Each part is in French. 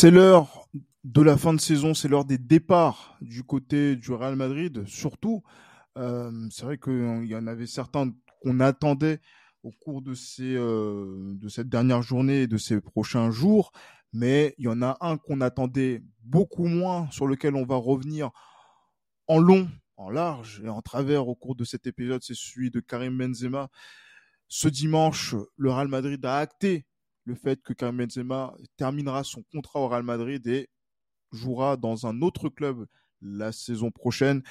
C'est l'heure de la fin de saison, c'est l'heure des départs du côté du Real Madrid, surtout. Euh, c'est vrai qu'il y en avait certains qu'on attendait au cours de, ces, euh, de cette dernière journée et de ces prochains jours, mais il y en a un qu'on attendait beaucoup moins, sur lequel on va revenir en long, en large et en travers au cours de cet épisode, c'est celui de Karim Benzema. Ce dimanche, le Real Madrid a acté le fait que Karim Benzema terminera son contrat au Real Madrid et jouera dans un autre club la saison prochaine.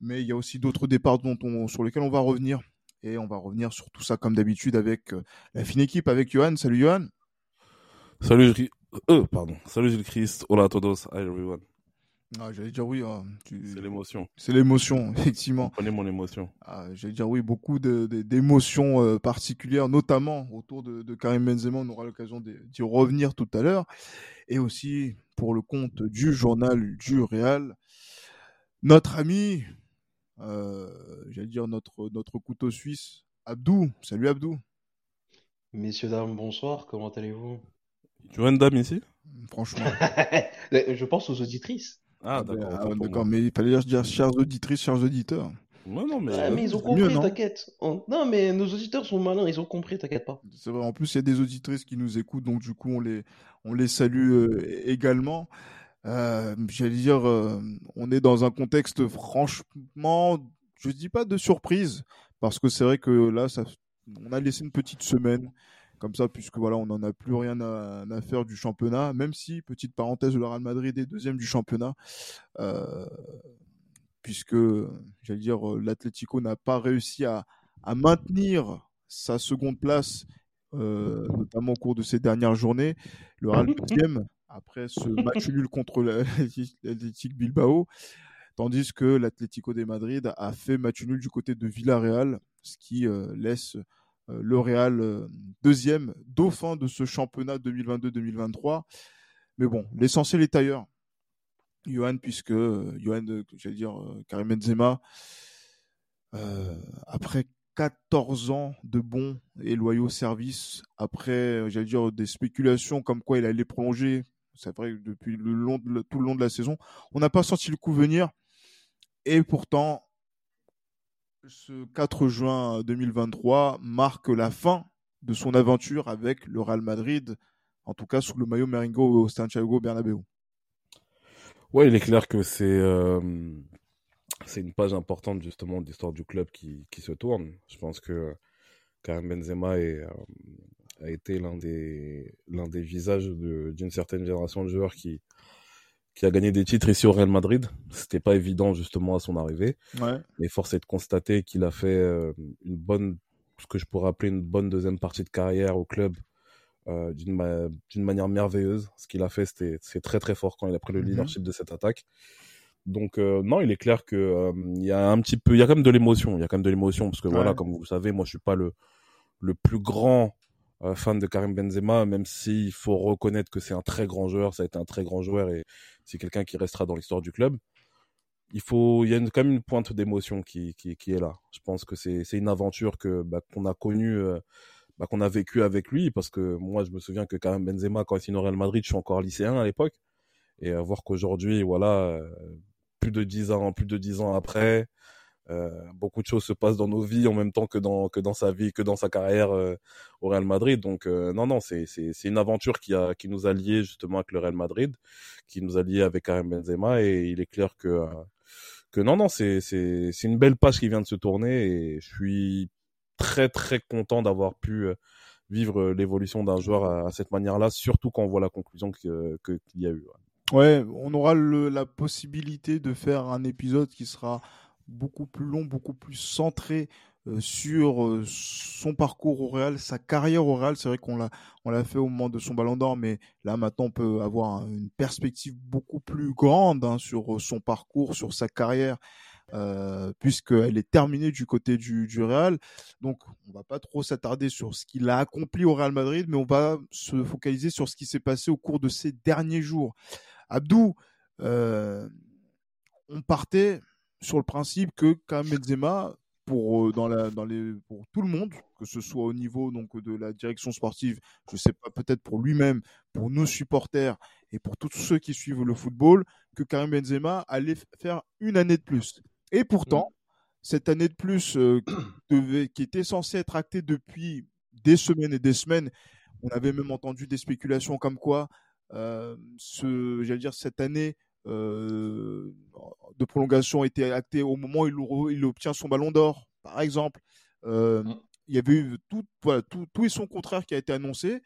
Mais il y a aussi d'autres départs dont on, sur lesquels on va revenir. Et on va revenir sur tout ça comme d'habitude avec euh, la fine équipe, avec Johan. Salut Johan. Salut, euh, pardon. Salut Gilles Christ. Hola a todos. Hi everyone. Ah, j'allais dire oui. Hein. C'est l'émotion. C'est l'émotion, effectivement. Prenez mon émotion. Ah, j'allais dire oui, beaucoup d'émotions euh, particulières, notamment autour de, de Karim Benzema. On aura l'occasion d'y revenir tout à l'heure. Et aussi pour le compte du journal du Real, notre ami, euh, j'allais dire notre, notre couteau suisse, Abdou. Salut Abdou. Messieurs, dames, bonsoir. Comment allez-vous? Tu vois une dame ici? Franchement. Je pense aux auditrices. Ah, d'accord. Ah, d'accord, mais il fallait dire chers auditrices, chers auditeurs. Ouais, non, mais, Ouais, mais ils ont compris, non t'inquiète. On- Non, mais nos auditeurs sont malins, ils ont compris, t'inquiète pas. C'est vrai, en plus, il y a des auditrices qui nous écoutent, donc du coup, on les, on les salue euh, également. Euh, J'allais dire, euh, on est dans un contexte franchement, je dis pas de surprise, parce que c'est vrai que là, ça, on a laissé une petite semaine comme ça, puisque voilà, on n'en a plus rien à, à faire du championnat, même si, petite parenthèse, le Real Madrid est deuxième du championnat, euh, puisque, j'allais dire, euh, l'Atlético n'a pas réussi à, à maintenir sa seconde place, euh, notamment au cours de ces dernières journées. Le Real deuxième, après ce match nul contre l'Athletic Bilbao, tandis que l'Atlético de Madrid a fait match nul du côté de Villarreal, ce qui euh, laisse le Real euh, deuxième, dauphin de ce championnat 2022-2023. Mais bon, l'essentiel est ailleurs. Johan, puisque euh, Johan, euh, j'allais dire euh, Karim Benzema, euh, après 14 ans de bons et loyaux services, après, euh, j'allais dire, des spéculations comme quoi il allait prolonger, c'est vrai depuis tout le long de la saison, on n'a pas senti le coup venir. Et pourtant, ce 4 juin 2023 marque la fin de son aventure avec le Real Madrid, en tout cas sous le maillot Meringo au Santiago Bernabéu. Ouais, il est clair que c'est euh, c'est une page importante justement de l'histoire du club qui, se tourne. Je pense que Karim Benzema euh, a été l'un des visages d'une certaine génération de joueurs qui qui a gagné des titres ici au Real Madrid. C'était pas évident justement à son arrivée, Ouais. mais force est de constater qu'il a fait euh, une bonne ce que je pourrais appeler une bonne deuxième partie de carrière au club euh, d'une ma- d'une manière merveilleuse. Ce qu'il a fait, c'était c'est très très fort quand il a pris le Mhm. leadership de cette attaque. Donc euh, non, il est clair que euh, il y a un petit peu, il y a quand même de l'émotion, il y a quand même de l'émotion parce que voilà, comme vous le savez, moi je suis pas le le plus grand euh, fan de Karim Benzema, même s'il faut reconnaître que c'est un très grand joueur, ça a été un très grand joueur et c'est quelqu'un qui restera dans l'histoire du club. Il faut, il y a une- quand même une pointe d'émotion qui, qui, qui est là. Je pense que c'est une aventure que bah, qu'on a connue, euh, bah, qu'on a vécu avec lui, parce que moi je me souviens que Karim Benzema quand il signe au Real Madrid, je suis encore lycéen à l'époque, et euh, voir qu'aujourd'hui, voilà, euh, plus de dix ans, plus de dix ans après, beaucoup de choses se passent dans nos vies en même temps que dans que dans sa vie, que dans sa carrière euh, au Real Madrid. Donc euh, non, non, c'est c'est c'est une aventure qui a qui nous a liés justement avec le Real Madrid, qui nous a liés avec Karim Benzema, et il est clair que euh, que non, non, c'est c'est c'est une belle page qui vient de se tourner, et je suis très très content d'avoir pu euh, vivre euh, l'évolution d'un joueur à, à cette manière-là, surtout quand on voit la conclusion que que- qu'il y a eu. ouais. Ouais, on aura le- la possibilité de faire un épisode qui sera beaucoup plus long, beaucoup plus centré euh, sur euh, son parcours au Real, sa carrière au Real. C'est vrai qu'on l'a, on l'a fait au moment de son Ballon d'Or, mais là maintenant on peut avoir un- une perspective beaucoup plus grande hein, sur euh, son parcours, sur sa carrière, euh, puisqu'elle est terminée du côté du, du Real. Donc on va pas trop s'attarder sur ce qu'il a accompli au Real Madrid, mais on va se focaliser sur ce qui s'est passé au cours de ces derniers jours. Abdou, on partait sur le principe que Karim Benzema, pour, euh, dans la, dans les, pour tout le monde, que ce soit au niveau donc, de la direction sportive, je sais pas, peut-être pour lui-même, pour nos supporters et pour tous ceux qui suivent le football que Karim Benzema allait faire une année de plus. Et pourtant, cette année de plus euh, qui était censée être actée depuis des semaines et des semaines, on avait même entendu des spéculations comme quoi euh, ce, j'allais dire cette année de prolongation était actée au moment où il, il obtient son ballon d'or, par exemple. Mm. Il y avait eu tout, tout, tout et son contraire qui a été annoncé.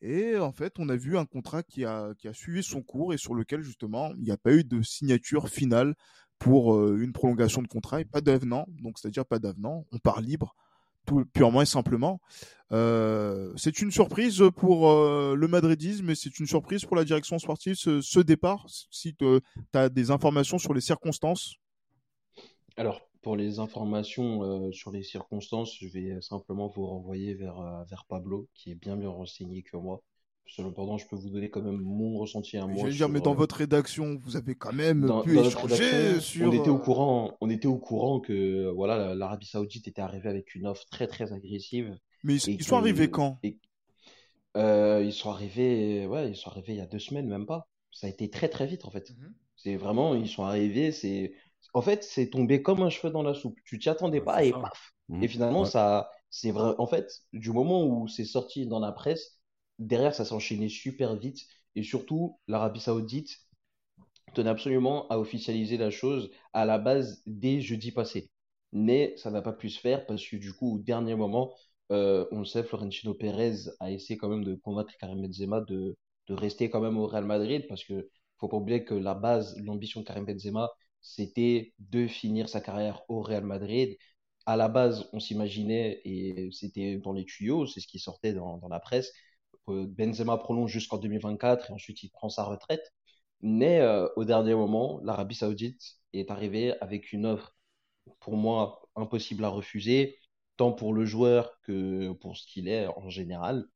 Et en fait, on a vu un contrat qui a, qui a suivi son cours et sur lequel, justement, il n'y a pas eu de signature finale pour euh, une prolongation de contrat et pas d'avenant. Donc, c'est-à-dire pas d'avenant, on part libre, purement et simplement. Euh, c'est une surprise pour euh, le madridisme et c'est une surprise pour la direction sportive, ce, départ, si tu as des informations sur les circonstances? Alors, pour les informations euh, sur les circonstances, je vais simplement vous renvoyer vers, vers Pablo, qui est bien mieux renseigné que moi. Cependant, je peux vous donner quand même mon ressenti à moi. Je dire, mais dans euh, votre rédaction, vous avez quand même pu échanger sur. On était au courant, on était au courant que voilà, l'Arabie Saoudite était arrivée avec une offre très très agressive. Mais ils, sont arrivés quand? Ils sont arrivés, ouais, ils sont arrivés il y a deux semaines, même pas. Ça a été très très vite en fait. Mhm. C'est vraiment, ils sont arrivés, c'est en fait, c'est tombé comme un cheveu dans la soupe. Tu t'y attendais pas et paf. Mmh. Et finalement, ça, c'est vrai. En fait, du moment où c'est sorti dans la presse, derrière, ça s'enchaînait super vite. Et surtout, l'Arabie Saoudite tenait absolument à officialiser la chose à la base dès jeudi passé. Mais ça n'a pas pu se faire parce que du coup, au dernier moment, euh, on le sait, Florentino Pérez a essayé quand même de convaincre Karim Benzema de, rester quand même au Real Madrid parce que faut pas oublier que la base, l'ambition de Karim Benzema, c'était de finir sa carrière au Real Madrid. À la base, on s'imaginait, et c'était dans les tuyaux, c'est ce qui sortait dans, la presse, Benzema prolonge jusqu'en 2024 et ensuite il prend sa retraite. Mais euh, au dernier moment, l'Arabie Saoudite est arrivée avec une offre, pour moi, impossible à refuser, tant pour le joueur que pour ce qu'il est en général.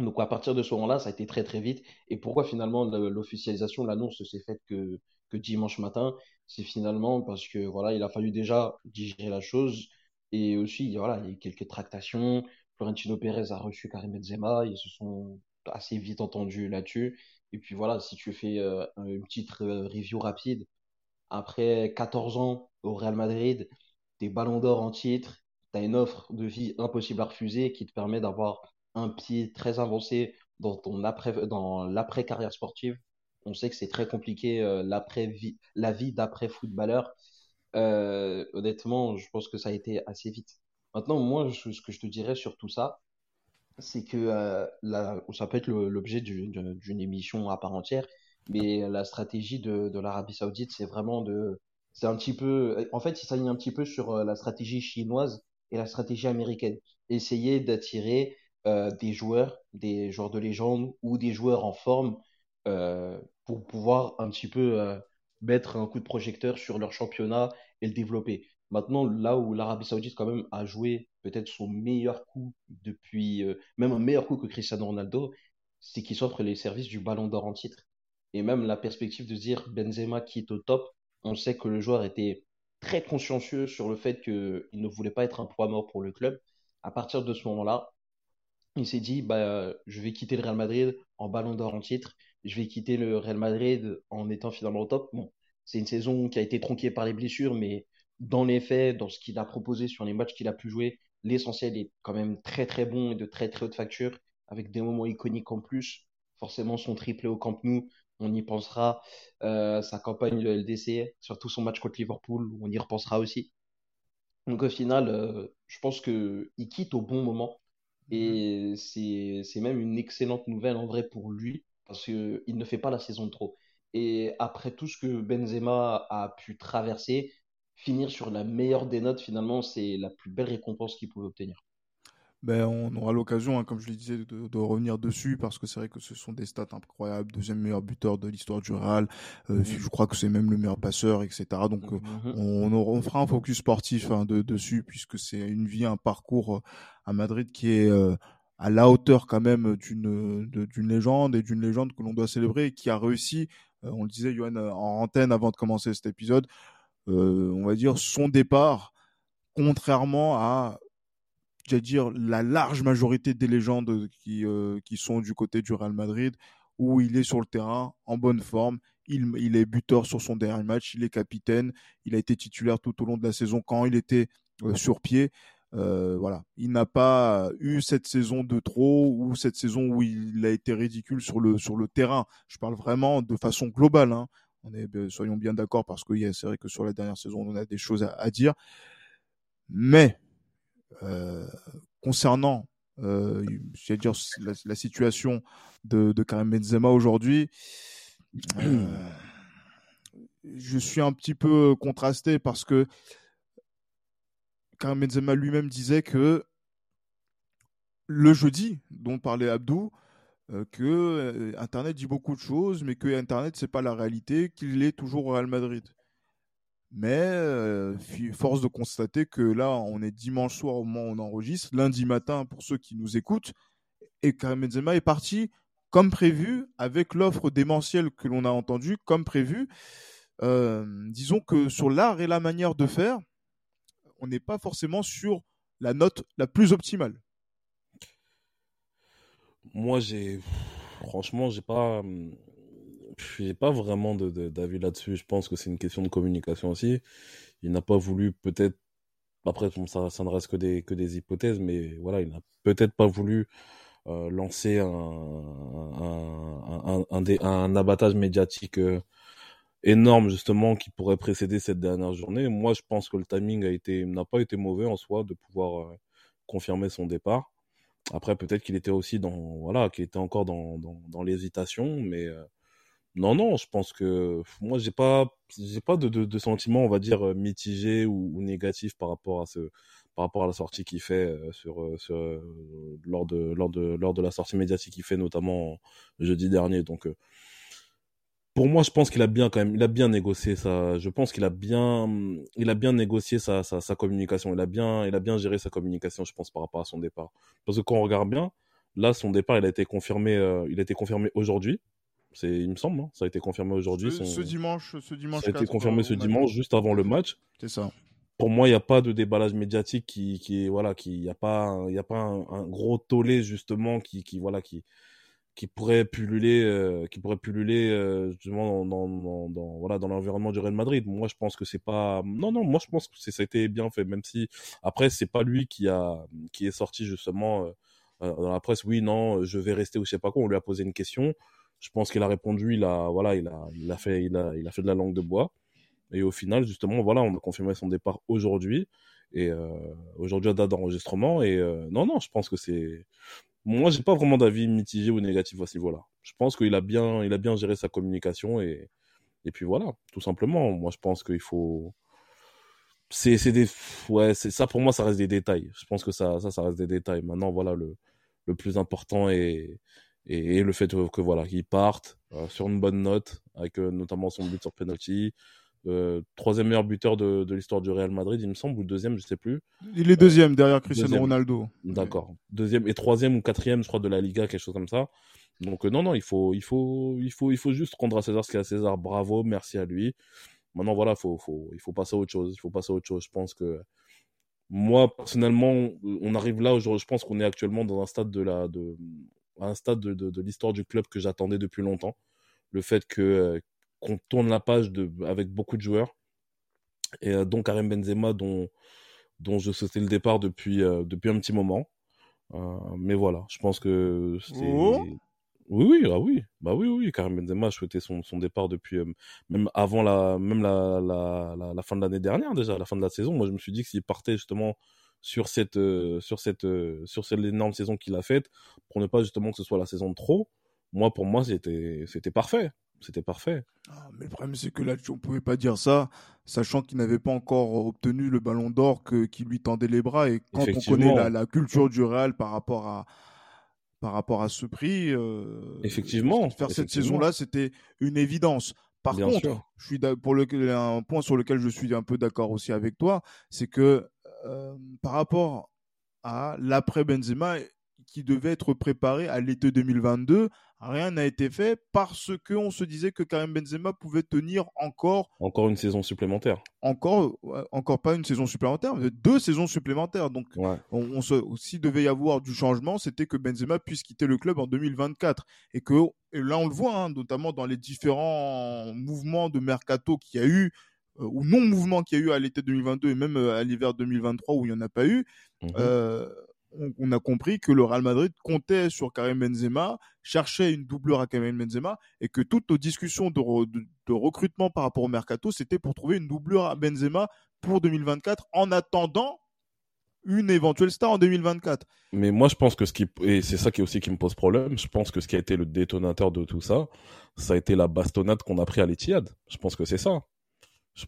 Donc à partir de ce moment-là, ça a été très très vite. Et pourquoi finalement l'officialisation, l'annonce s'est faite que dimanche matin, c'est finalement parce que voilà, il a fallu déjà digérer la chose et aussi voilà, il y a eu quelques tractations. Florentino Pérez a reçu Karim Benzema, ils se sont assez vite entendus là-dessus. Et puis voilà, si tu fais euh, une petite euh, review rapide, après 14 ans au Real Madrid, des ballons d'or en titre, tu as une offre de vie impossible à refuser qui te permet d'avoir un pied très avancé dans ton après dans l'après carrière sportive on sait que c'est très compliqué euh, l'après la vie d'après footballeur. Honnêtement, je pense que ça a été assez vite. Maintenant, moi, ce que je te dirais sur tout ça, c'est que euh, ça peut être l'objet d'une émission à part entière, mais la stratégie de, l'Arabie Saoudite, c'est vraiment de, c'est un petit peu, en fait, il s'aligne un petit peu sur la stratégie chinoise et la stratégie américaine. Essayer d'attirer des joueurs, des joueurs de légende ou des joueurs en forme euh, pour pouvoir un petit peu euh, mettre un coup de projecteur sur leur championnat et le développer. Maintenant, là où l'Arabie Saoudite quand même a joué peut-être son meilleur coup depuis, euh, même un meilleur coup que Cristiano Ronaldo, c'est qu'il s'offre les services du Ballon d'Or en titre. Et même la perspective de dire Benzema qui est au top, on sait que le joueur était très consciencieux sur le fait qu'il ne voulait pas être un poids mort pour le club. À partir de ce moment-là, il s'est dit bah, je vais quitter le Real Madrid en Ballon d'Or en titre je vais quitter le Real Madrid en étant finalement au top. Bon, c'est une saison qui a été tronquée par les blessures, mais dans les faits, dans ce qu'il a proposé sur les matchs qu'il a pu jouer, l'essentiel est quand même très très bon et de très très haute facture, avec des moments iconiques en plus. Forcément, son triplé au Camp Nou, on y pensera. Euh, sa campagne de LDC, surtout son match contre Liverpool, on y repensera aussi. Donc au final, euh, je pense qu'il quitte au bon moment. Et c'est même une excellente nouvelle en vrai pour lui, parce qu'il ne fait pas la saison de trop. Et après tout ce que Benzema a pu traverser, finir sur la meilleure des notes, finalement, c'est la plus belle récompense qu'il pouvait obtenir. Ben, on aura l'occasion, hein, comme je le disais, de, revenir dessus parce que c'est vrai que ce sont des stats incroyables. Deuxième meilleur buteur de l'histoire du Real. Euh, mhm. Je crois que c'est même le meilleur passeur, etc. Donc, euh, mhm. on, fera un focus sportif hein, dessus puisque c'est une vie, un parcours euh, à Madrid qui est à la hauteur quand même d'une d'une légende et d'une légende que l'on doit célébrer et qui a réussi, on le disait Johan en antenne avant de commencer cet épisode, on va dire son départ, contrairement à dire la large majorité des légendes qui euh, qui sont du côté du Real Madrid où il est sur le terrain en bonne forme. Il, il est buteur sur son dernier match, il est capitaine, il a été titulaire tout au long de la saison quand il était euh, sur pied. Euh, voilà, il n'a pas eu cette saison de trop ou cette saison où il a été ridicule sur le sur le terrain. Je parle vraiment de façon globale. Hein. Soyons bien d'accord parce que c'est vrai que sur la dernière saison on a des choses à, dire. Mais euh, concernant, euh, dire la, situation de, de Karim Benzema aujourd'hui, euh, je suis un petit peu contrasté parce que Karim Benzema lui-même disait que le jeudi dont parlait Abdou, euh, que euh, Internet dit beaucoup de choses, mais que Internet c'est pas la réalité, qu'il est toujours au Real Madrid. Mais euh, force de constater que là, on est dimanche soir au moment où on enregistre, lundi matin pour ceux qui nous écoutent, et Karim Benzema est parti comme prévu avec l'offre démentielle que l'on a entendue, comme prévu. disons que sur l'art et la manière de faire, on n'est pas forcément sur la note la plus optimale. Moi, j'ai franchement, j'ai pas, j'ai pas vraiment d'avis là-dessus. Je pense que c'est une question de communication aussi. Il n'a pas voulu peut-être, après ça, ne reste que des que des hypothèses, mais voilà, il n'a peut-être pas voulu euh, lancer un, un, abattage médiatique euh, énorme justement qui pourrait précéder cette dernière journée. Moi, je pense que le timing a été n'a pas été mauvais en soi de pouvoir euh, confirmer son départ. Après, peut-être qu'il était aussi dans voilà, qu'il était encore dans dans, dans l'hésitation, mais euh, non non, je pense que moi j'ai pas j'ai pas de, de, de sentiment on va dire euh, mitigé ou, ou, négatif par rapport à ce par rapport à la sortie qu'il fait sur, sur lors de lors de lors de la sortie médiatique qu'il fait notamment jeudi dernier. Donc pour moi, je pense qu'il a bien quand même, il a bien négocié ça. Je pense qu'il a bien, il a bien négocié sa, sa, sa, communication. Il a bien, il a bien géré sa communication, je pense, par rapport à son départ. Parce que quand on regarde bien, là, son départ, il a été confirmé, euh, il a été confirmé aujourd'hui. C'est, il me semble, hein, ça a été confirmé aujourd'hui. Ce, ce, dimanche, ce dimanche. Ça a été confirmé ce dimanche, juste avant le match. C'est ça. Pour moi, il n'y a pas de déballage médiatique qui, qui voilà, qui, il n'y a pas, il a pas un, un, gros tollé justement qui, qui, voilà, qui, qui pourrait pulluler, euh, qui pourrait pulluler euh, justement dans, dans, voilà dans l'environnement du Real Madrid. Moi, je pense que c'est pas, non non, moi je pense que ça a été bien fait, même si après c'est pas lui qui a qui est sorti justement euh, dans la presse. Oui, non, je vais rester ou je sais pas quoi. On lui a posé une question. Je pense qu'il a répondu. Il a voilà, il a il a fait il a il a fait de la langue de bois. Et au final, justement, voilà, on a confirmé son départ aujourd'hui. Et aujourd'hui, à date d'enregistrement. Et non, non, je pense que c'est moi, j'ai pas vraiment d'avis mitigé ou négatif à ce niveau-là. Je pense qu'il a bien, il a bien géré sa communication et, et puis voilà, tout simplement. Moi, je pense qu'il faut, c'est, des, ouais, c'est ça pour moi, ça reste des détails. Je pense que ça, ça, ça reste des détails. Maintenant, voilà, le, le plus important est, et, le fait que, voilà, qu'il parte euh, sur une bonne note, avec euh, notamment son but sur penalty, euh, troisième meilleur buteur de, de l'histoire du Real Madrid, il me semble, ou deuxième, je sais plus. Il est deuxième derrière Cristiano Ronaldo. D'accord. Deuxième et troisième ou quatrième, je crois, de la Liga, quelque chose comme ça. Donc euh, non, non, il faut, il faut, il faut, il faut juste rendre à César ce qu'il a à César. Bravo, merci à lui. Maintenant, voilà, faut, faut, il faut passer à autre chose. Il faut passer à autre chose. Je pense que moi, personnellement, on arrive là aujourd'hui. Je pense qu'on est actuellement dans un stade de la, de, un stade de, de, de l'histoire du club que j'attendais depuis longtemps. Le fait que qu'on tourne la page de, avec beaucoup de joueurs. Et euh, donc Karim Benzema, dont, dont je souhaitais le départ depuis, euh, depuis un petit moment. Euh, mais voilà, je pense que c'est. Oh. oui, oui, ah oui, bah oui, oui, Karim Benzema, je souhaitais son, son départ depuis même avant la, même la, la, la, la fin de l'année dernière déjà, la fin de la saison. Moi, je me suis dit que s'il partait justement sur cette, sur cette, sur cette énorme saison qu'il a faite, pour ne pas justement que ce soit la saison de trop, moi, pour moi, c'était, c'était parfait c'était parfait. Ah, mais le problème, c'est que là, on pouvait pas dire ça, sachant qu'il n'avait pas encore obtenu le ballon d'or qui lui tendait les bras. Et quand on connaît la, culture du Real par rapport à, par rapport à ce prix, euh, effectivement, faire cette saison-là, c'était une évidence. Par contre, je suis pour le, un point sur lequel je suis un peu d'accord aussi avec toi, c'est que euh, par rapport à l'après Benzema, qui devait être préparé à l'été 2022. Rien n'a été fait parce qu'on se disait que Karim Benzema pouvait tenir encore. Encore une saison supplémentaire. Encore, encore pas une saison supplémentaire, mais deux saisons supplémentaires. Donc, on, s'il devait y avoir du changement, c'était que Benzema puisse quitter le club en 2024. Et que, et là, on le voit, hein, notamment dans les différents mouvements de mercato qu'il y a eu, euh, ou non-mouvement qu'il y a eu à l'été 2022 et même euh, à l'hiver 2023 où il n'y en a pas eu. Mmh euh, on, a compris que le Real Madrid comptait sur Karim Benzema, cherchait une doubleur à Karim Benzema, et que toutes nos discussions de, recrutement par rapport au mercato, c'était pour trouver une doubleur à Benzema pour 2024, en attendant une éventuelle star en 2024. Mais moi, je pense que ce qui, et c'est ça qui aussi qui me pose problème, je pense que ce qui a été le détonateur de tout ça, ça a été la bastonnade qu'on a pris à l'Etihad. Je pense que c'est ça.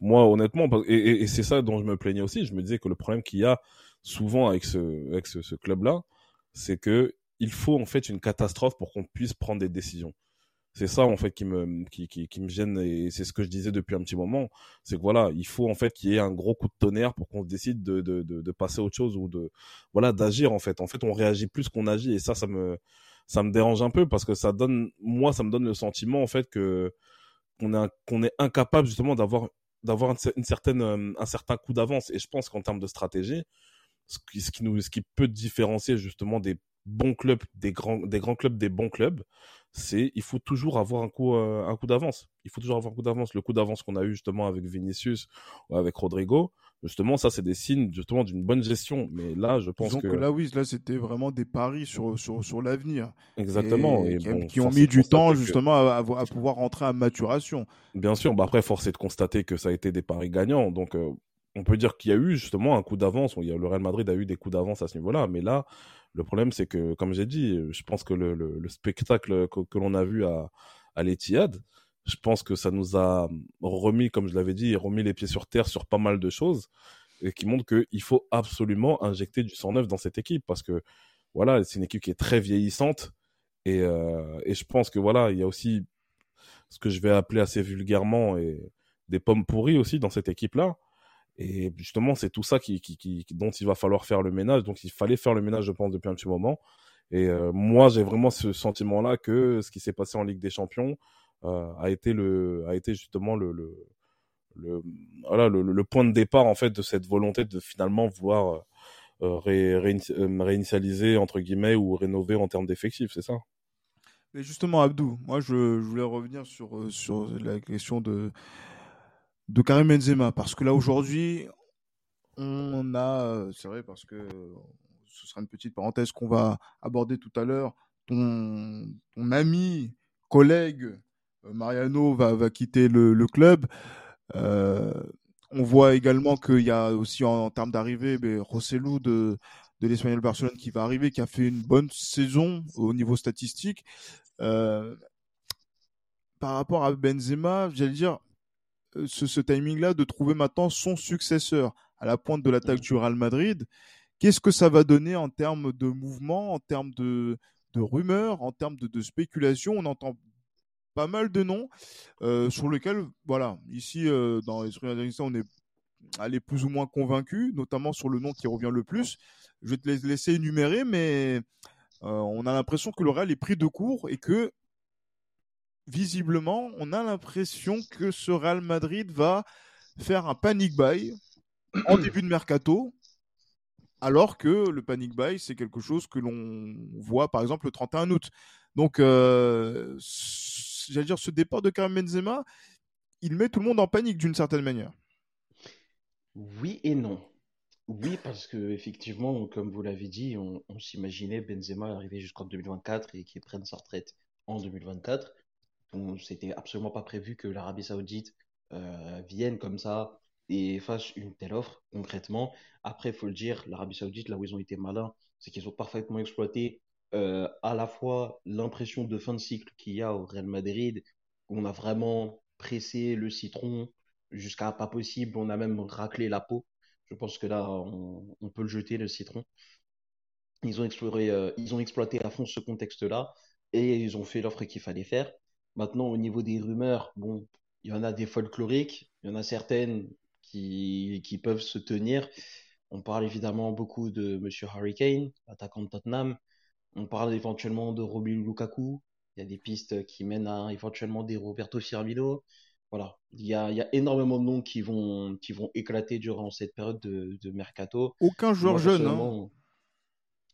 Moi, honnêtement, et c'est ça dont je me plaignais aussi, je me disais que le problème qu'il y a, souvent avec ce, avec ce, club-là, c'est que il faut en fait une catastrophe pour qu'on puisse prendre des décisions. C'est ça en fait qui me qui, qui, me gêne et c'est ce que je disais depuis un petit moment. C'est que voilà, il faut en fait qu'il y ait un gros coup de tonnerre pour qu'on décide de, de, de, passer à autre chose ou de voilà d'agir en fait. En fait, on réagit plus qu'on agit et ça, ça me ça me dérange un peu parce que ça donne moi ça me donne le sentiment en fait que qu'on est est incapable justement d'avoir d'avoir une, certaine un certain coup d'avance et je pense qu'en termes de stratégie ce qui, ce qui, nous, ce qui peut différencier justement des bons clubs, des grands, des grands clubs, des bons clubs, c'est il faut toujours avoir un coup, euh, un coup d'avance. Il faut toujours avoir un coup d'avance. Le coup d'avance qu'on a eu justement avec Vinicius ou avec Rodrigo, justement, ça c'est des signes justement d'une bonne gestion. Mais là, je pense que... là, oui, là c'était vraiment des paris sur sur, sur l'avenir. Exactement. Et, qui, ont mis du temps justement à, à, pouvoir rentrer à maturation. Bien sûr. Bah après, force est de constater que ça a été des paris gagnants. Donc euh, on peut dire qu'il y a eu justement un coup d'avance. Le Real Madrid a eu des coups d'avance à ce niveau-là. Mais là, le problème, c'est que, comme j'ai dit, je pense que le, spectacle que, l'on a vu à, à l'Etihad, je pense que ça nous a remis, comme je l'avais dit, remis les pieds sur terre sur pas mal de choses et qui montrent qu'il faut absolument injecter du sang neuf dans cette équipe parce que voilà, c'est une équipe qui est très vieillissante et, euh, je pense que voilà, il y a aussi ce que je vais appeler assez vulgairement des pommes pourries aussi dans cette équipe-là. Et justement, c'est tout ça qui, qui, qui, dont il va falloir faire le ménage. Donc, il fallait faire le ménage, je pense, depuis un petit moment. Et euh, moi, j'ai vraiment ce sentiment-là que ce qui s'est passé en Ligue des Champions euh, a été le, a été justement le, le, le voilà, le, le, point de départ en fait de cette volonté de finalement vouloir euh, ré, réinitialiser entre guillemets ou rénover en termes d'effectifs, c'est ça? Mais justement, Abdou, moi, je, je voulais revenir sur sur la question de de Karim Benzema parce que là aujourd'hui on a c'est vrai parce que ce sera une petite parenthèse qu'on va aborder tout à l'heure ton, ton ami collègue euh, Mariano va, va quitter le, club. Euh, on voit également qu'il y a aussi en, termes d'arrivée Rossellou de de l'Espagnol Barcelone qui va arriver qui a fait une bonne saison au niveau statistique. Euh, par rapport à Benzema j'allais dire euh, ce, timing-là de trouver maintenant son successeur à la pointe de l'attaque du Real Madrid. Qu'est-ce que ça va donner en termes de mouvement, en termes de, rumeurs, en termes de, spéculation On entend pas mal de noms euh, sur lesquels, voilà, ici euh, dans l'esprit on est allé plus ou moins convaincu, notamment sur le nom qui revient le plus. Je vais te laisser énumérer, mais on a l'impression que le Real est pris de court et que visiblement, on a l'impression que ce Real Madrid va faire un panic buy en début de mercato, alors que le panic buy, c'est quelque chose que l'on voit par exemple le 31 août. Donc, euh, j'allais dire, ce départ de Karim Benzema, il met tout le monde en panique d'une certaine manière. Oui et non. Oui, parce que effectivement, comme vous l'avez dit, on, on s'imaginait Benzema arriver jusqu'en 2024 et qu'il prenne sa retraite en 2024 c'était absolument pas prévu que l'Arabie Saoudite euh, vienne comme ça et fasse une telle offre concrètement. Après, il faut le dire, l'Arabie Saoudite, là où ils ont été malins, c'est qu'ils ont parfaitement exploité euh, à la fois l'impression de fin de cycle qu'il y a au Real Madrid, où on a vraiment pressé le citron jusqu'à pas possible, on a même raclé la peau. Je pense que là, on, peut le jeter, le citron. Ils ont, exploré, euh, ils ont exploité à fond ce contexte-là et ils ont fait l'offre qu'il fallait faire. Maintenant, au niveau des rumeurs, bon, il y en a des folkloriques, il y en a certaines qui, qui peuvent se tenir. On parle évidemment beaucoup de Monsieur Harry Kane, attaquant de Tottenham. On parle éventuellement de Romelu Lukaku. Il y a des pistes qui mènent à éventuellement des Roberto Firmino. Voilà, il y a, il y a énormément de noms qui vont, qui vont éclater durant cette période de, de mercato. Aucun joueur jeune. Hein.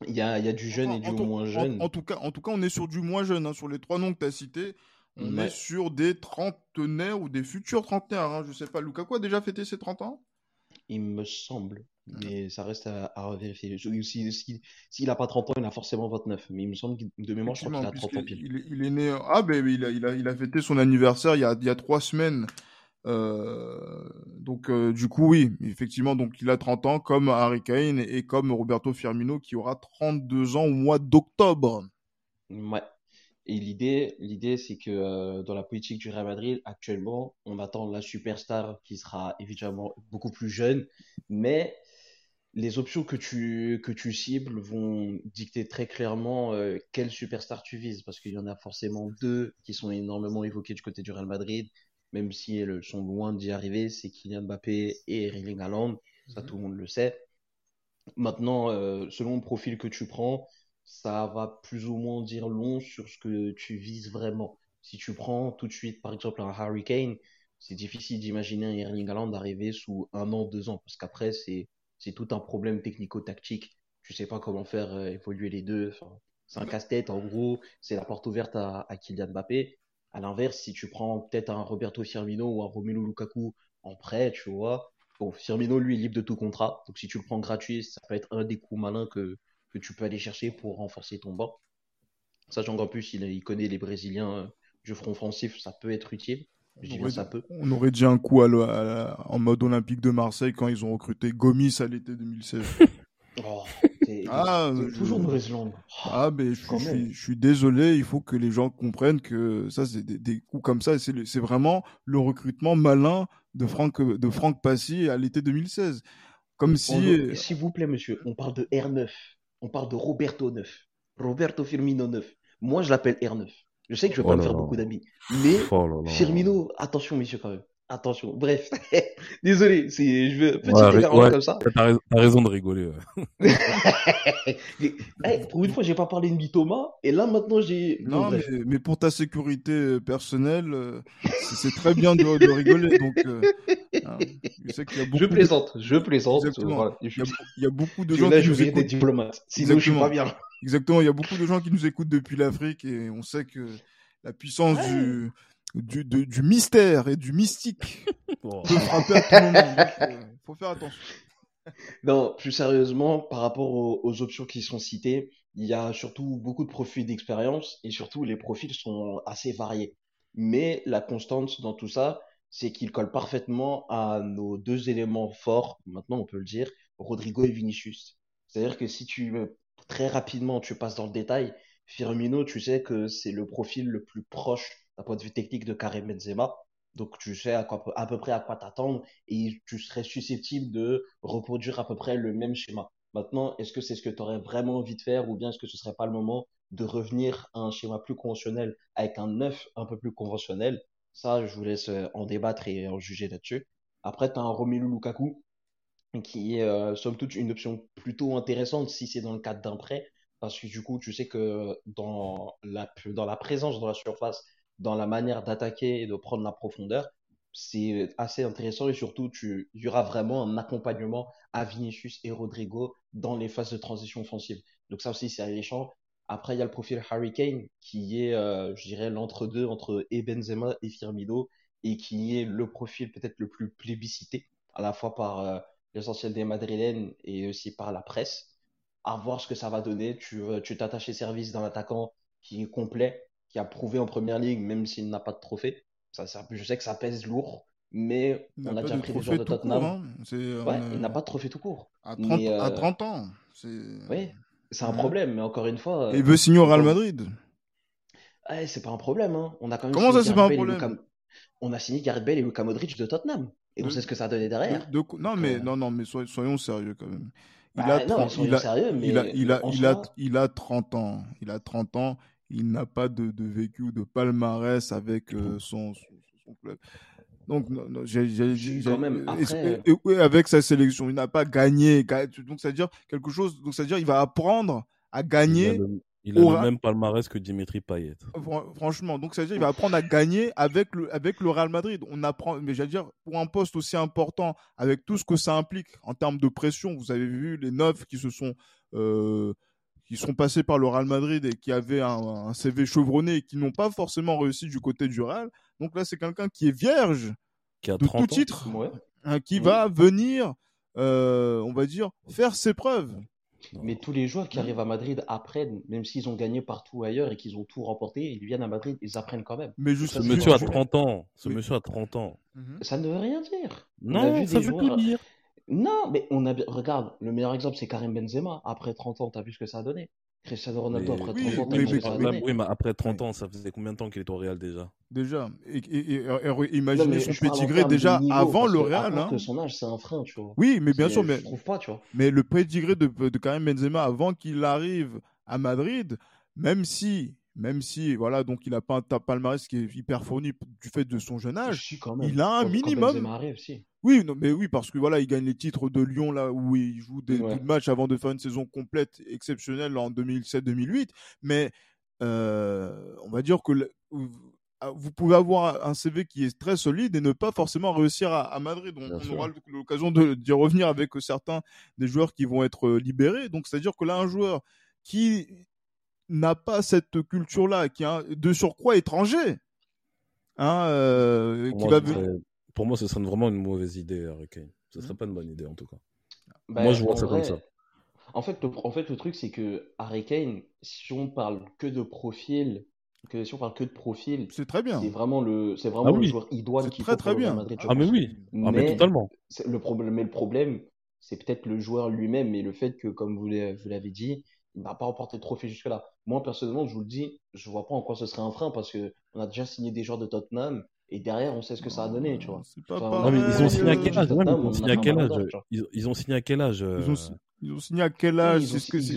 Il y a, il y a du jeune et du moins jeune. En, tout cas, en tout cas, on est sur du moins jeune. Hein. Sur les trois noms que tu as cités, on est sur des trentenaires ou des futurs trentenaires. Hein. Je sais pas, Lukaku a déjà fêté ses 30 ans? Il me semble. Mais ça reste à, vérifier. S'il n'a pas 30 ans, il a forcément 29. Mais il me semble que de mémoire, je crois qu'il a 30 ans pile. Il, est né. Ah, ben il a, il, a, il a fêté son anniversaire il y a, il y a trois semaines. Euh, donc, euh, du coup, oui, effectivement, donc il a 30 ans, comme Harry Kane et comme Roberto Firmino qui aura 32 ans au mois d'octobre. Ouais. Et l'idée, l'idée, c'est que euh, dans la politique du Real Madrid, actuellement, on attend la superstar qui sera évidemment beaucoup plus jeune, mais les options que tu, que tu cibles vont dicter très clairement euh, quelle superstar tu vises, parce qu'il y en a forcément deux qui sont énormément évoqués du côté du Real Madrid, même si elles sont loin d'y arriver, c'est Kylian Mbappé et Erling Haaland, ça mhm. tout le monde le sait. Maintenant, euh, selon le profil que tu prends, ça va plus ou moins dire long sur ce que tu vises vraiment. Si tu prends tout de suite, par exemple, un Harry Kane, c'est difficile d'imaginer un Erling Haaland arriver sous un an, deux ans, parce qu'après, c'est, c'est tout un problème technico-tactique. Tu sais pas comment faire euh, évoluer les deux. C'est un casse-tête, en gros, c'est la porte ouverte à, à Kylian Mbappé. À l'inverse, si tu prends peut-être un Roberto Firmino ou un Romelu Lukaku en prêt, tu vois, bon, Firmino, lui, est libre de tout contrat. Donc, si tu le prends gratuit, ça peut être un des coups malins que, que tu peux aller chercher pour renforcer ton banc. Sachant qu'en plus, il, il, connaît les Brésiliens euh, du front offensif, ça peut être utile. Je on, aurait, ça peut. on aurait dit un coup à en mode olympique de Marseille quand ils ont recruté Gomis à l'été 2016. oh, ah, toujours mauvaise langue. Ah, mais je, suis, je, suis, désolé, il faut que les gens comprennent que ça, c'est des, des, coups comme ça. C'est vraiment le recrutement malin de Franck, de Franck Passy à l'été 2016. Comme si. S'il vous plaît, monsieur, on parle de R9 on parle de Roberto 9. Roberto Firmino 9. Moi, je l'appelle R9. Je sais que je vais pas oh me faire beaucoup d'amis. Mais oh Firmino, attention, messieurs, quand même. Attention. Bref. Désolé, c'est, je veux, petit ouais, comme ça. T'as raison de rigoler. Pour une fois, j'ai pas parlé de Thomas, et là, maintenant, j'ai. Non, mais, mais, pour ta sécurité euh, personnelle, euh, c'est très bien de, de rigoler. Donc, euh, hein, je, sais qu'il y a beaucoup je plaisante, je plaisante. Voilà. Il, y a, il, y a, beaucoup de gens qui nous écoutent. des diplomates. Sinon, Exactement. je suis pas bien. Exactement. Il y a beaucoup de gens qui nous écoutent depuis l'Afrique, et on sait que la puissance du du, du mystère et du mystique oh. peut frapper à tout moment. Il euh, faut, faire attention. Non, plus sérieusement, par rapport aux, options qui sont citées, il y a surtout beaucoup de profils d'expérience et surtout les profils sont assez variés. Mais la constante dans tout ça, c'est qu'ils collent parfaitement à nos deux éléments forts, maintenant on peut le dire, Rodrigo et Vinicius. C'est-à-dire que si tu très rapidement tu passes dans le détail, Firmino, tu sais que c'est le profil le plus proche d'un point de vue technique de Karim Benzema. Donc tu sais à, quoi, à peu près à quoi t'attendre et tu serais susceptible de reproduire à peu près le même schéma. Maintenant, est-ce que c'est ce que tu aurais vraiment envie de faire ou bien est-ce que ce serait pas le moment de revenir à un schéma plus conventionnel avec un neuf un peu plus conventionnel? Ça, je vous laisse euh, en débattre et en juger là-dessus. Après, tu as un Romelu Lukaku qui est euh, somme toute une option plutôt intéressante si c'est dans le cadre d'un prêt parce que du coup, tu sais que dans la, dans la présence dans la surface dans la manière d'attaquer et de prendre la profondeur, c'est assez intéressant et surtout, tu, il y aura vraiment un accompagnement à Vinicius et Rodrigo dans les phases de transition offensive. Donc ça aussi, c'est alléchant. Après, il y a le profil Harry Kane qui est, euh, je dirais, l'entre-deux entre et Benzema et Firmino et qui est le profil peut-être le plus plébiscité à la fois par euh, l'essentiel des Madrilènes et aussi par la presse. À voir ce que ça va donner. Tu t'attaches les services d'un attaquant qui est complet, qui a prouvé en première ligue, même s'il n'a pas de trophée. Ça, je sais que ça pèse lourd, mais on a déjà pris des joueurs de Tottenham. Hein. ouais, il n'a pas de trophée tout court. À 30, à 30 euh, ans. Oui, c'est un problème, mais encore une fois. Et il veut signer au Real Madrid. Ouais, c'est pas un problème. Hein. On a quand même Comment ça, c'est pas un problème On a signé Gareth Bale et Luka Modric de Tottenham. Et on sait ce que ça a donné derrière. Non, mais, non, non, mais soyons sérieux quand même. Il, a, 30... il, a... Sérieux, mais il, a, il, a, il, a, il a 30 ans. Il a 30 ans il n'a pas de, de, vécu ou de palmarès avec euh, son, son, club. Donc, j'ai, quand même après... avec sa sélection, il n'a pas gagné. Donc, c'est-à-dire quelque chose. Donc, c'est-à-dire, il va apprendre à gagner Il a le même palmarès que Dimitri Payet. Franchement, donc ça veut dire qu'il va apprendre à gagner avec le, avec le Real Madrid. On apprend, mais j'allais dire, pour un poste aussi important, avec tout ce que ça implique en termes de pression, vous avez vu les neuf qui se sont, euh, qui sont passés par le Real Madrid et qui avaient un, CV chevronné et qui n'ont pas forcément réussi du côté du Real. Donc là, c'est quelqu'un qui est vierge qui a de tout titre, hein, qui va venir, euh, on va dire, faire ses preuves. Mais tous les joueurs qui arrivent à Madrid apprennent, même s'ils ont gagné partout ailleurs et qu'ils ont tout remporté, ils viennent à Madrid, ils apprennent quand même. Mais juste, ce monsieur a 30 ans. Ce monsieur a 30 ans. Mhm. Ça ne veut rien dire. Non, ça veut tout dire. Non, mais on a regarde, le meilleur exemple c'est Karim Benzema. Après 30 ans, t'as vu ce que ça a donné Cristiano Ronaldo après 30 ans, oui, mais, oui, mais après 30 ans, ça faisait combien de temps qu'il était au Real déjà? Déjà. Et, imaginez son pédigré déjà avant le Real. Hein. que son âge, c'est un frein, tu vois. Oui, mais bien sûr, mais, je trouve pas, tu vois. mais le pédigré de, de Karim Benzema avant qu'il arrive à Madrid, même si même si voilà donc il n'a pas un palmarès qui est hyper fourni du fait de son jeune âge, il a un minimum. Oui, non, mais oui, parce que voilà, il gagne les titres de Lyon là où il joue des, matchs avant de faire une saison complète exceptionnelle en 2007-2008. Mais euh, on va dire que ah, vous pouvez avoir un CV qui est très solide et ne pas forcément réussir à, Madrid. On, on aura l'occasion d'y revenir avec certains des joueurs qui vont être libérés. Donc c'est-à-dire que là, un joueur qui n'a pas cette culture-là, qui est de surcroît étranger, hein, euh, qui va pour moi, ce serait vraiment une mauvaise idée, Harry Kane. Ce serait hmm. pas une bonne idée, en tout cas. Bah, moi, je vois ça comme ça. En fait, le, en fait, le truc, c'est que Harry Kane, si on parle que de profil, que si on parle que de profil, c'est très bien. C'est vraiment le, c'est vraiment ah le joueur idoine qui très très bien. ah mais oui, ah, mais, totalement. Le problème, mais le problème, c'est peut-être le joueur lui-même et le fait que, comme vous l'avez dit, il n'a pas remporté de trophée jusque-là. Moi, personnellement, je vous le dis, je vois pas en quoi ce serait un frein parce que on a déjà signé des joueurs de Tottenham et derrière, on sait ce que ça a donné, tu vois. ils ont signé à quel âge? Ils ont signé à quel âge? Ils ont signé à quel âge ils ont signé à quel âge? Est-ce que c'est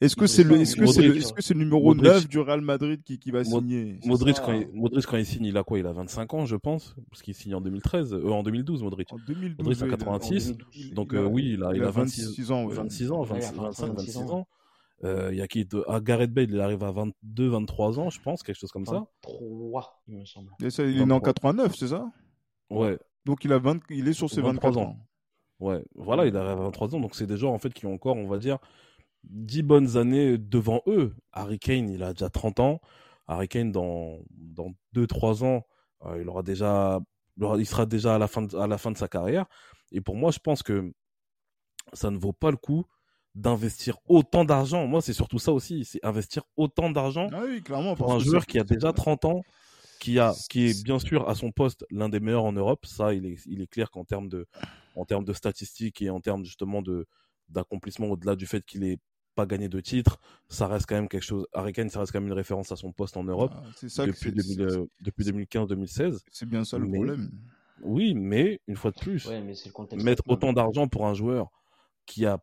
Est-ce que c'est le est-ce que c'est est-ce que c'est le numéro 9 du Real Madrid qui qui va signer? Modric quand il Modric quand il signe, il a quoi? Il a 25 ans, je pense, parce qu'il signe en 2013 euh, en 2012 Modric. En 2012. Modric a 86. Donc oui, il a il a 26 ans, 26 ans, 25 26 ans. Euh, il y a qui de... ah, Gareth Bale, il arrive à 22, 23 ans, je pense, quelque chose comme ça. 23, il me semble. Et ça, il est né en 89, c'est ça? Ouais. Donc il, a 20... il est sur ses 23 ans. Ouais, voilà, il à 23 ans. Donc c'est des gens en fait qui ont encore, on va dire, 10 bonnes années devant eux. Harry Kane, il a déjà 30 ans. Harry Kane, dans, dans 2-3 ans, euh, il aura déjà, il sera déjà à la, fin de, à la fin de sa carrière. Et pour moi, je pense que ça ne vaut pas le coup d'investir autant d'argent. Moi, c'est surtout ça aussi, c'est investir autant d'argent ah pour un joueur qui a déjà 30 ans, qui a, qui est bien sûr à son poste l'un des meilleurs en Europe. Ça, il est, il est clair qu'en termes de, en termes de statistiques et en termes justement de d'accomplissement au-delà du fait qu'il n'ait pas gagné de titre, ça reste quand même quelque chose. Harry ça reste quand même une référence à son poste en Europe ah, depuis, depuis 2015-2016. C'est bien ça le problème. Oui, mais une fois de plus, mettre autant d'argent pour un joueur qui a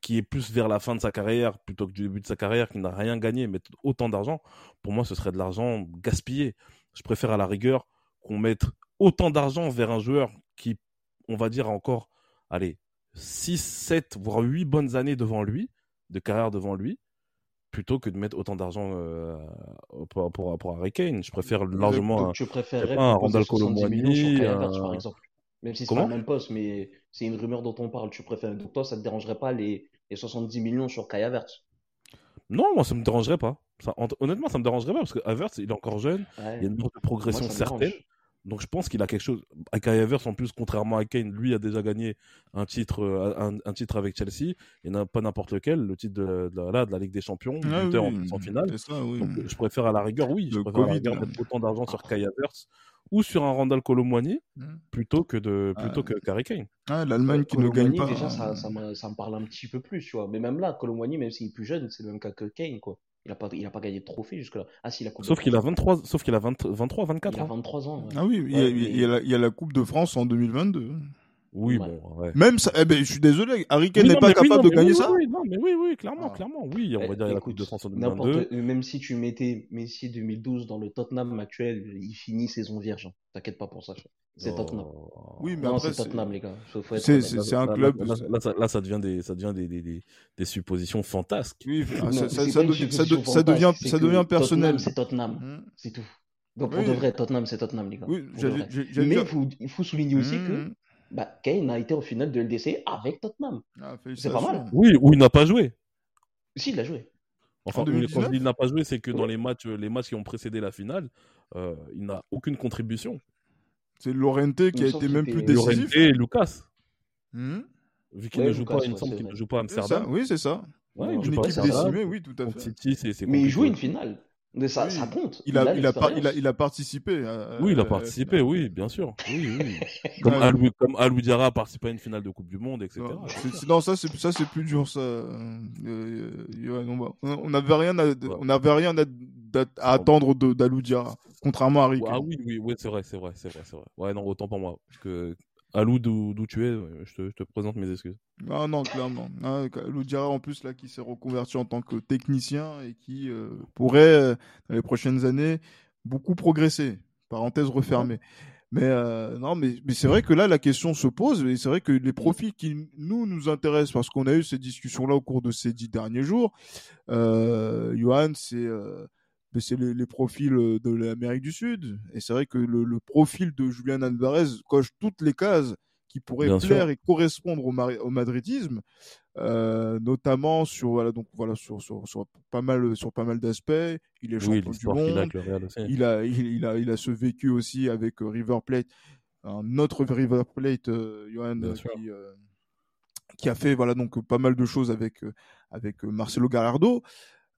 qui est plus vers la fin de sa carrière plutôt que du début de sa carrière, qui n'a rien gagné, mettre autant d'argent, pour moi, ce serait de l'argent gaspillé. Je préfère à la rigueur qu'on mette autant d'argent vers un joueur qui, on va dire, encore, allez, 6, 7, voire 8 bonnes années devant lui, de carrière devant lui, plutôt que de mettre autant d'argent euh, pour, pour, pour, Harry Kane. Je préfère largement un, un Randall Colomwani, par exemple. Même si c'est pas le même poste, mais c'est une rumeur dont on parle. Tu préfères. Donc toi, ça te dérangerait pas les, les 70 millions sur Kai Havertz Non, moi, ça me dérangerait pas. Ça, honnêtement, ça me dérangerait pas parce que Havertz, il est encore jeune. Il y a une progression certaine. Donc je pense qu'il a quelque chose. Kai Havertz, en plus, contrairement à Kane, lui a déjà gagné un titre, euh, un, titre avec Chelsea, et pas n'importe lequel, le titre de, de, la, de, la, Ligue des Champions, ah en, finale. Donc je préfère à la rigueur, oui, je préfère à la rigueur mettre autant d'argent sur Kai Havertz ou sur un Randall Colomwani hmm. plutôt que de plutôt que Harry Kane. Ah, L'Allemagne qui ne gagne pas. Déjà, ça, ça, me, ça, me, parle un petit peu plus, tu vois. Mais même là, Colomwani, même s'il est plus jeune, c'est le même cas que Kane, quoi. Il n'a pas, il a pas gagné de trophée jusque-là. Ah, si, la coupe sauf qu'il a 23, sauf qu'il a 20, 23, 24 il a 23 ans. Ah oui, il, y a, il, y a la, il, y a, la, Coupe de France en 2022. Oui, Ouais. bon, ouais. Même ça, eh ben, je suis désolé, Harry Kane Oui, n'est pas mais capable non, de gagner oui, ça. Oui, non, mais oui, oui, clairement, Ah. clairement. Oui, on va Eh, dire la Coupe de France en n'importe- 2022. euh, même si tu mettais Messi 2012 dans le Tottenham actuel, il finit saison vierge. hein. T'inquiète pas pour ça. C'est Tottenham. Oui, mais non, c'est Tottenham, les gars. C'est- un là, club- Là, là, ça, là, ça devient des, ça devient des, des, des, des suppositions fantasques. Oui, ah, Non, ça, devient, ça, devient, personnel. Tottenham, c'est Tottenham. Hmm. C'est tout. Donc pour Oui. de vrai, Tottenham, c'est Tottenham, les gars. Mais dire- il faut, il faut souligner aussi que Hmm. Bah, Kane a été en finale de LDC avec Tottenham. Ah, C'est pas mal. Oui, où il n'a pas joué. Si, il a joué. Enfin, En quand 2019? je dis il n'a pas joué, c'est que dans les matchs, les matchs qui ont précédé la finale, euh, il n'a aucune contribution. C'est Lorente qui a été même plus décisif. Llorente et Lucas, Hmm. vu qu'il Ouais, ne joue Lucas, pas, il me semble qu'il ne joue pas à ça, Amsterdam. oui, c'est ça. Ouais, il joue Une pas équipe décimée, oui, tout à fait. City, c'est c'est Mais il joue une finale. Mais ça, Oui. ça compte. Il a, il, a, par- il, a, il a participé. à- Oui, il a à- participé, oui, bien sûr. Oui, oui. Comme Ouais. Alou, comme Alou Diarra a participé à une finale de Coupe du Monde, etc. Non, ça c'est ça c'est plus dur ça. euh, euh, on va- on n'avait rien à on n'avait rien à, à- à attendre de d'Alou Diarra, contrairement à Harry Ah oui, oui, oui, c'est vrai, c'est vrai, c'est vrai, c'est vrai. Ouais, non, autant pour moi. Que Alou, d'où tu es, euh, je te, présente mes excuses. Ah non, clairement. Ah, Alou Diarra en plus là qui s'est reconverti en tant que technicien et qui euh, pourrait euh, dans les prochaines années beaucoup progresser. Parenthèse refermée. Mais non, mais, c'est vrai que là la question se pose et c'est vrai que les profils qui nous nous intéressent parce qu'on a eu ces discussions là au cours de ces dix derniers jours. Johan, c'est mais c'est les, les profils euh, de l'Amérique du Sud. Et c'est vrai que le, le profil de Julian Alvarez coche toutes les cases qui pourraient Bien plaire sûr. et correspondre au, madridisme, euh, notamment sur voilà donc voilà sur, sur, sur pas mal sur pas mal d'aspects. Il est Oui, champion du a monde. Il a il, a il a ce vécu aussi avec euh, River Plate, un autre River Plate, euh, Johan, qui euh, qui a fait voilà donc pas mal de choses avec avec Marcelo Gallardo.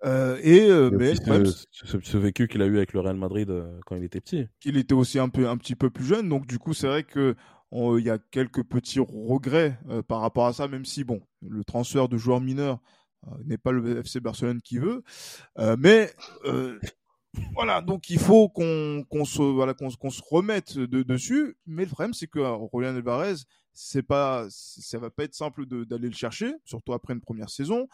Euh, et euh, Et mais aussi le problème, ce, vécu qu'il a eu avec le Real Madrid euh, quand il était petit. qu'il était aussi un peu un petit peu plus jeune. Donc du coup c'est vrai que il y a quelques petits regrets par rapport à ça même si bon le transfert de joueurs mineurs n'est pas le FC Barcelone qui veut. Mais voilà. Donc il faut qu'on qu'on se voilà qu'on se remette de, dessus. Mais le problème c'est que Julián Alvarez c'est pas ça va pas être simple d'aller le chercher surtout après une première saison.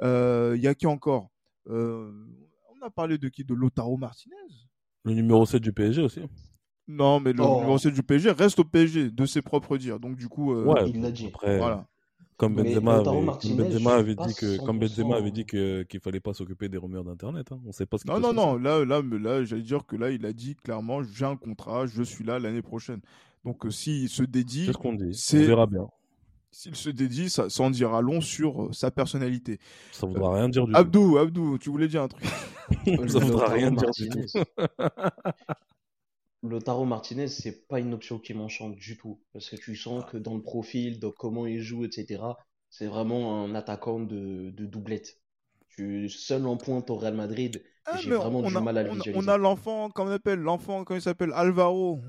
Il y a qui encore? On a parlé de qui? De Lotaro Martinez Le numéro 7 du PSG aussi. non, mais le Oh. numéro 7 du PSG reste au PSG, de ses propres dires. Donc, du coup, euh, ouais, il l'a dit. Après, voilà. comme Benzema, avait, comme Benzema avait dit que, comme 100%. Benzema avait dit que qu'il fallait pas s'occuper des rumeurs d'internet. Hein. On sait pas ce qui Non, non, non, là, là, mais là j'allais dire que là, il a dit clairement, j'ai un contrat, je suis là l'année prochaine. Donc, euh, s'il se dédie, C'est ce qu'on dit. c'est- On verra bien. S'il se dédie, ça, ça en dira long sur euh, sa personnalité. Ça voudra rien dire du Abdou, Abdou, tu voulais dire un truc tout. Ça voudra Lautaro rien dire du tout. Martinez. Lautaro Martinez, c'est pas une option qui m'enchante du tout. Parce que tu sens que dans le profil, dans comment il joue, etc., c'est vraiment un attaquant de, de doublette. Tu seul en pointe au Real Madrid, Ah, j'ai vraiment on du a, mal à le visualiser. on a l'enfant, comment on appelle L'enfant, comment il s'appelle? Alvaro,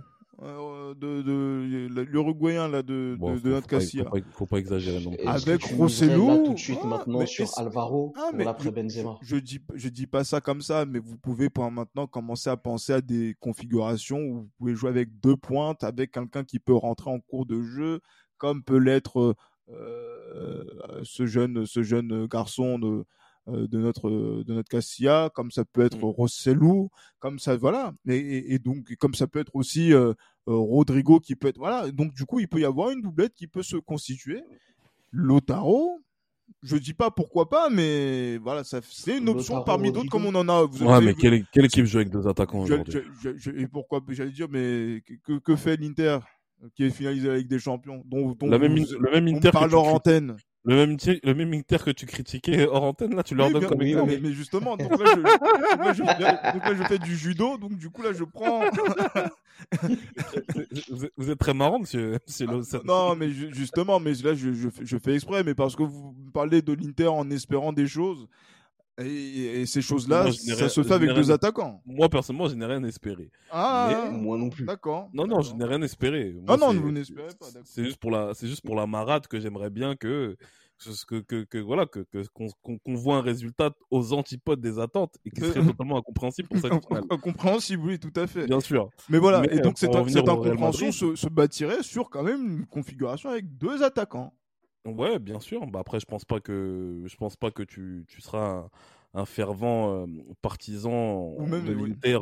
euh, de, de, l'Uruguayen là, de, Bon, de, de notre Casilla. faut, pas, faut pas exagérer non plus. Avec Rosselló, là tout de suite ah, maintenant mais sur Alvaro Ah, pour je, Benzema? je, je dis, je dis pas ça comme ça, mais vous pouvez pour maintenant commencer à penser à des configurations où vous pouvez jouer avec deux pointes, avec quelqu'un qui peut rentrer en cours de jeu, comme peut l'être euh, ce jeune, ce jeune garçon de, euh, de notre de notre Cassia, comme ça peut être Mm. Rossellou, comme ça voilà, et, et, et donc comme ça peut être aussi euh, euh, Rodrigo qui peut être voilà, donc du coup il peut y avoir une doublette qui peut se constituer. Lotaro, je dis pas pourquoi pas, mais voilà, ça c'est une option Lotaro, parmi d'autres comme on en a. Vous Ouais, avez- mais quelle, quelle équipe joue avec deux attaquants aujourd'hui? et pourquoi j'allais dire, mais que, que fait l'Inter qui est finalisé avec des champions, dont, dont La même, vous- in- le même on Inter que parle tu cri- antenne. Le même, le même Inter que tu critiquais hors antenne, là, tu leur Oui, donnes bien- comme oui, exemple. mais, mais justement, donc là, je, donc là, je, donc là, je fais du judo, donc du coup là je prends. vous, êtes, vous êtes très marrant, monsieur. monsieur Lawson. Ah, non, mais ju- justement, mais là je, je fais exprès, mais parce que vous parlez de l'Inter en espérant des choses, et, et ces choses-là, ça se fait avec deux attaquants. Moi, personnellement, je n'ai rien espéré. Ah, Moi non plus. d'accord. Non, non, je n'ai rien espéré. Ah Moi, non, c'est- vous n'espérez pas, d'accord. C'est juste pour la, c'est juste pour la marade que j'aimerais bien que que, que, que voilà que qu'on voit un résultat aux antipodes des attentes et qui serait totalement incompréhensible pour cette finale. Incompréhensible, oui, tout à fait. Bien sûr. Mais voilà, et donc cette, cette incompréhension se, se, bâtirait sur quand même une configuration avec deux attaquants. Ouais, bien sûr. Bah après, je pense pas que je pense pas que tu, tu seras un fervent partisan de l'Inter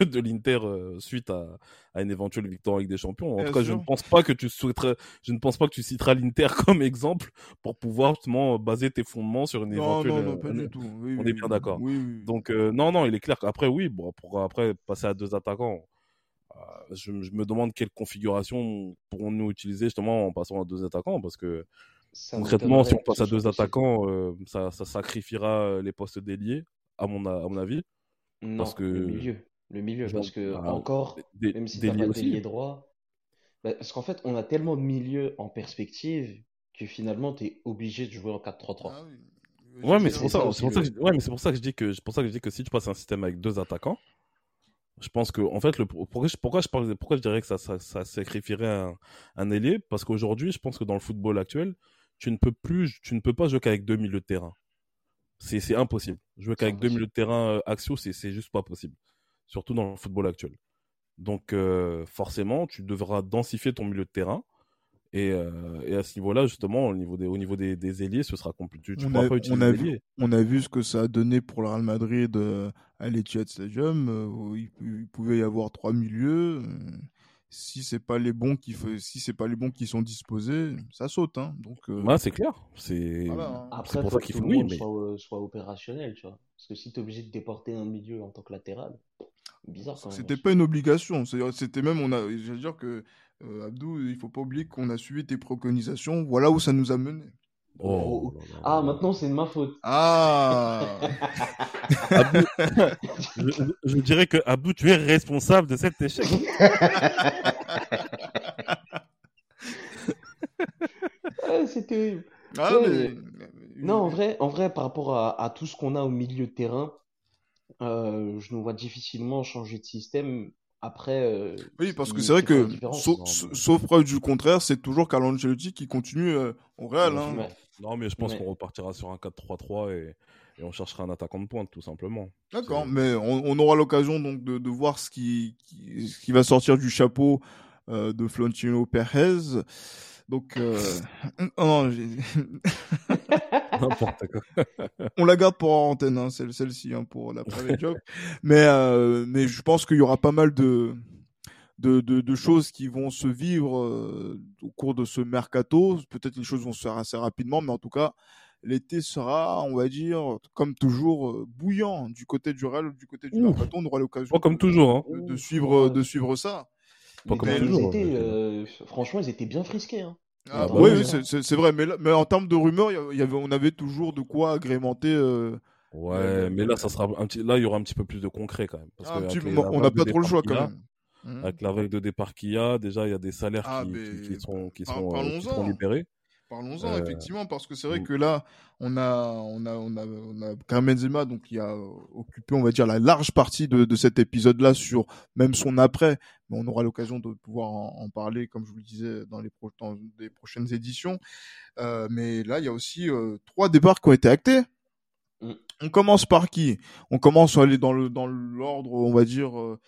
de l'Inter suite à, à, une éventuelle victoire avec des champions. En tout cas, je ne pense pas que tu souhaiterais, je ne pense pas que tu citeras l'Inter comme exemple pour pouvoir justement baser tes fondements sur une éventuelle. Non, non, pas du tout. on est bien d'accord. Donc non, non, il est clair qu'après oui, bon, pour après passer à deux attaquants. Je, je, me demande quelle configuration pourrons-nous utiliser justement en passant à deux attaquants parce que Concrètement, si on passe à deux attaquants, euh, ça, ça, sacrifiera euh, les postes d'ailier, à mon, à mon avis. Non, parce que... le milieu. Le milieu, parce que bah, encore, même si t'as pas d'ailier droit, bah, parce qu'en fait, on a tellement de milieux en perspective que finalement, tu es obligé de jouer en 4-3-3. Ah ouais, mais c'est pour, ça, ça que je... ouais, pour ça que je dis que pour ça que je dis que si tu passes un système avec deux attaquants, je pense que en fait pourquoi je, pourquoi je dirais que ça, sacrifierait un, un ailier? Parce qu'aujourd'hui je pense que dans le football actuel tu ne peux plus, tu ne peux pas jouer qu'avec deux milieux de terrain. C'est impossible. Jouer qu'avec deux milieux de terrain euh, axiaux, c'est juste pas possible. Surtout dans le football actuel. Donc, euh, forcément, tu devras densifier ton milieu de terrain. Et, euh, et à ce niveau-là, justement, au niveau des, au niveau des, des ailiers, ce sera compliqué. Tu ne pourras pas utiliser on a, vu, on a vu ce que ça a donné pour le Real Madrid à l'Etihad Stadium. Où il, il, pouvait y avoir trois milieux si c'est pas les bons qui si c'est pas les bons qui sont disposés, ça saute hein. Donc euh... c'est clair, c'est hein. Après pour ça qu'il faut oui, mais... soit, soit, opérationnel, tu vois. Parce que si tu es obligé de déporter un milieu en tant que latéral, bizarre quand même. C'était pas une obligation, c'était même on a je veux dire que euh, Abdou, il faut pas oublier qu'on a suivi tes préconisations, voilà où ça nous a mené. Oh, ah, maintenant c'est de ma faute. Ah je, dirais que Abou, tu es responsable de cet échec. ah, c'est terrible. Ah, non, en vrai, en vrai, par rapport à, tout ce qu'on a au milieu de terrain, euh, je nous vois difficilement changer de système après, euh, oui, parce que c'est vrai que, sauf, preuve du contraire, c'est toujours Carlo Ancelotti qui continue euh, au Real. Hein. Non, mais je pense qu'on repartira sur un 4-3-3 et, et, on cherchera un attaquant de pointe, tout simplement. D'accord, mais on, aura l'occasion donc de, de, voir ce qui, qui, qui, va sortir du chapeau euh, de Florentino Perez. Donc, euh... non, N'importe quoi. on la garde pour antenne, hein, celle-ci, hein, pour la private job. mais, euh, mais je pense qu'il y aura pas mal de, de, de, choses qui vont se vivre euh, au cours de ce mercato. Peut-être les choses vont se faire assez rapidement, mais en tout cas, l'été sera, on va dire, comme toujours, euh, bouillant du côté du Real, du côté du mercato. On aura l'occasion. comme toujours, hein. de, suivre, de suivre ça. Pas comme toujours. franchement, ils étaient bien frisqués. Hein. Ah, ah, bah oui, oui c'est vrai, mais, mais en termes de rumeurs, y avait, on avait toujours de quoi agrémenter. Euh, ouais, mais là, ça sera un petit, là, il y aura un petit peu plus de concret quand même. Parce ah, on n'a pas trop le choix quand même. Mmh. Avec la règle de départ qu'il y a, déjà, il y a des salaires qui, qui, sont, qui sont, euh, qui sont libérés. Parlons-en, euh, effectivement, parce que c'est vrai que là, on a, on a, on a, on a Karim Benzema, donc qui a occupé, on va dire, la large partie de, de cet épisode-là sur même son après. Mais on aura l'occasion de pouvoir en, parler, comme je vous le disais, dans les, pro dans les prochaines éditions. Euh, mais là, il y a aussi euh, trois départs qui ont été actés. Mm. On commence par qui? On commence à aller dans le dans l'ordre, on va dire. Euh,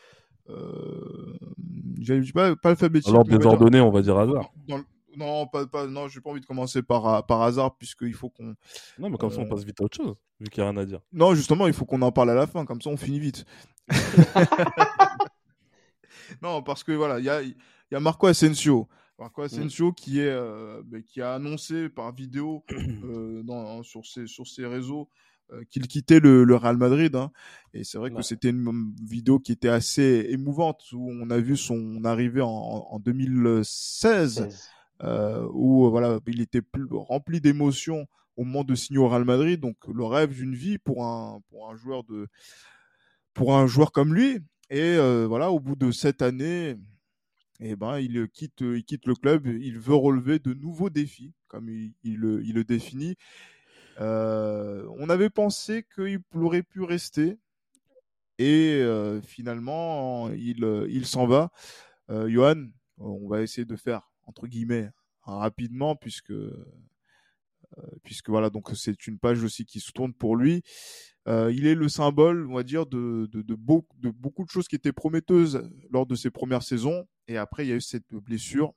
euh, pas, pas alphabétique. L'ordre des ordonnées, on va dire hasard. Dans, non, pas, pas, non, j'ai pas envie de commencer par, par hasard, puisqu'il faut qu'on. Non, mais comme ça, on euh, passe vite à autre chose, vu qu'il n'y a rien à dire. Non, justement, il faut qu'on en parle à la fin, comme ça, on finit vite. non, parce que voilà, il y a, y a Marco Asensio. Marco mm. Asensio qui, est, euh, ben, qui a annoncé par vidéo euh, dans, sur, ses, sur ses réseaux qu'il quittait le, le, Real Madrid. Hein. Et c'est vrai que c'était une vidéo qui était assez émouvante où on a vu son arrivée en, en 2016 euh, où voilà, il était rempli d'émotions au moment de signer au Real Madrid, donc le rêve d'une vie pour un pour un joueur de pour un joueur comme lui. Et euh, voilà, au bout de sept années, eh ben il quitte il quitte le club. Il veut relever de nouveaux défis, comme il, le, définit. Euh, on avait pensé qu'il aurait pu rester, et euh, finalement il il s'en va. Euh, Johan, on va essayer de faire entre guillemets rapidement puisque euh, puisque voilà, donc c'est une page aussi qui se tourne pour lui. il est le symbole, on va dire, de, de, de, de, beaucoup de choses qui étaient prometteuses lors de ses premières saisons. Et après, il y a eu cette blessure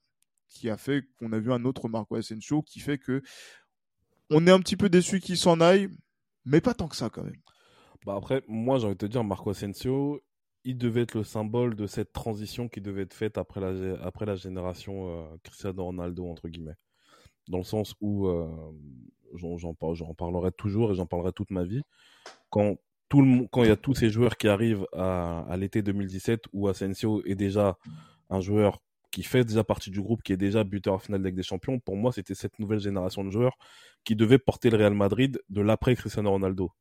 qui a fait qu'on a vu un autre Marco Asensio qui fait que on est un petit peu déçu qu'il s'en aille, mais pas tant que ça quand même. Bah après, moi j'ai envie de te dire, Marco Asensio, il devait être le symbole de cette transition qui devait être faite après la, après la génération euh, Cristiano Ronaldo, entre guillemets. Dans le sens où, euh, j'en parlerai toujours et j'en parlerai toute ma vie, quand quand il y a tous ces joueurs qui arrivent à, à l'été 2017 où Asensio est déjà un joueur qui fait déjà partie du groupe, qui est déjà buteur en finale de Ligue des Champions, pour moi, c'était cette nouvelle génération de joueurs qui devait porter le Real Madrid de l'après Cristiano Ronaldo.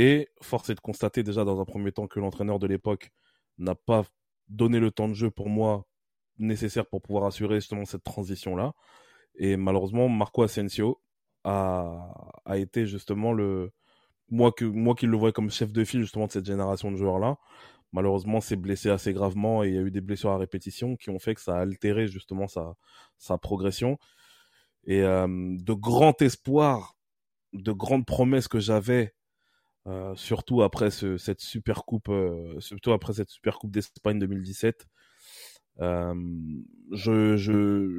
Et force est de constater déjà dans un premier temps que l'entraîneur de l'époque n'a pas donné le temps de jeu pour moi nécessaire pour pouvoir assurer justement cette transition-là. Et malheureusement, Marco Asensio a, a été justement le, moi, que, moi qui le voyais comme chef de file justement de cette génération de joueurs-là, malheureusement s'est blessé assez gravement et il y a eu des blessures à répétition qui ont fait que ça a altéré justement sa, sa progression. Et euh, de grands espoirs, de grandes promesses que j'avais, euh, surtout après ce, cette super coupe, euh, surtout après cette super coupe d'Espagne 2017. Euh, je,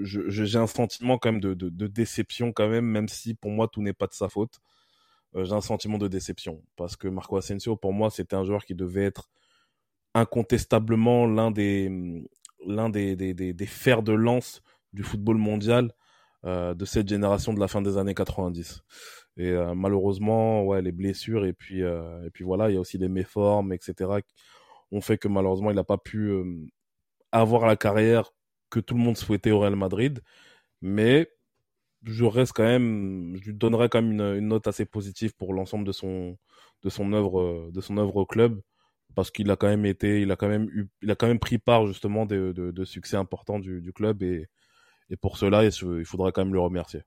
j'ai un sentiment quand même de, de, déception quand même, même si pour moi tout n'est pas de sa faute. Euh, j'ai un sentiment de déception parce que Marco Asensio pour moi c'était un joueur qui devait être incontestablement l'un des l'un des, des, fers de lance du football mondial euh, de cette génération de la fin des années 90. Et euh, malheureusement, ouais, les blessures et puis euh, et puis voilà, il y a aussi les méformes, etc. ont fait que malheureusement il n'a pas pu euh, avoir la carrière que tout le monde souhaitait au Real Madrid. Mais je reste quand même, je lui donnerais quand même une, une note assez positive pour l'ensemble de son de son œuvre de son œuvre au club parce qu'il a quand même été, il a quand même eu, il a quand même pris part justement de, de, de succès importants du, du, club et, et pour cela, il faudra quand même le remercier.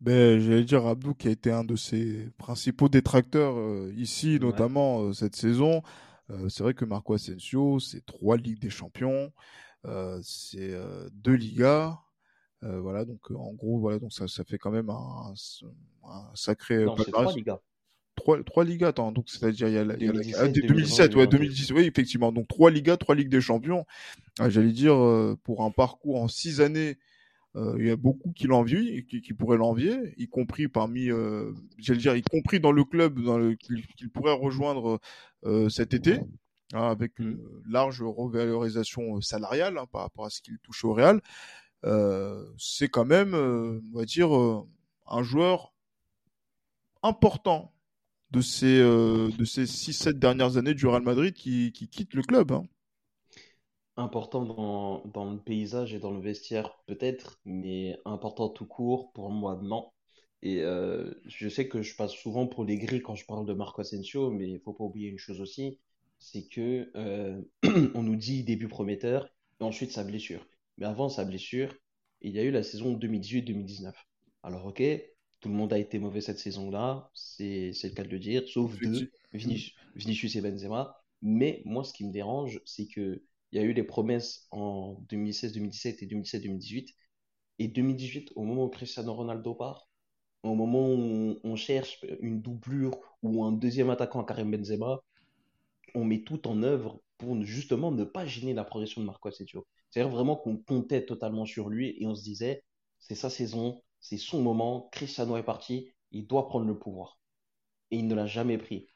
Ben, j'allais dire Abdou qui a été un de ses principaux détracteurs euh, ici, notamment euh, cette saison. Euh, c'est vrai que Marco Asensio, c'est trois Ligues des Champions, c'est deux Ligas. voilà, donc en gros, voilà, donc ça, ça fait quand même un, un sacré. Non, trois Ligas trois, trois Ligas, attends, donc c'est-à-dire il y a, 2017, 2017 ouais, 2010, oui, effectivement, donc trois Ligas, trois Ligues des Champions. Ah, j'allais dire, pour un parcours en six années, il y a beaucoup qui l'envient, qui, qui pourraient l'envier, y compris parmi, euh, j'allais dire, y compris dans le club dans le, qu'il pourrait rejoindre euh, cet été, hein, avec une large revalorisation salariale hein, par rapport à ce qu'il touche au Real. Euh, c'est quand même, on va dire, un joueur important de ces, euh, de ces 6-7 dernières années du Real Madrid qui, qui quitte le club. Hein. Important dans, dans, le paysage et dans le vestiaire, peut-être, mais important tout court, pour moi, non. Et euh, je sais que je passe souvent pour les gris quand je parle de Marco Asensio, mais il faut pas oublier une chose aussi, c'est que euh, on nous dit début prometteur, et ensuite sa blessure. Mais avant sa blessure, il y a eu la saison 2018-2019. Alors ok, tout le monde a été mauvais cette saison-là, c'est le cas de le dire, sauf deux, Vinicius, et Benzema. Mais moi, ce qui me dérange, c'est que il y a eu les promesses en 2016-2017 et 2017-2018. Et 2018, au moment où Cristiano Ronaldo part, au moment où on cherche une doublure ou un deuxième attaquant à Karim Benzema, on met tout en œuvre pour justement ne pas gêner la progression de Marco Asensio. C'est-à-dire vraiment qu'on comptait totalement sur lui et on se disait, c'est sa saison, c'est son moment, Cristiano est parti, il doit prendre le pouvoir. Et il ne l'a jamais pris.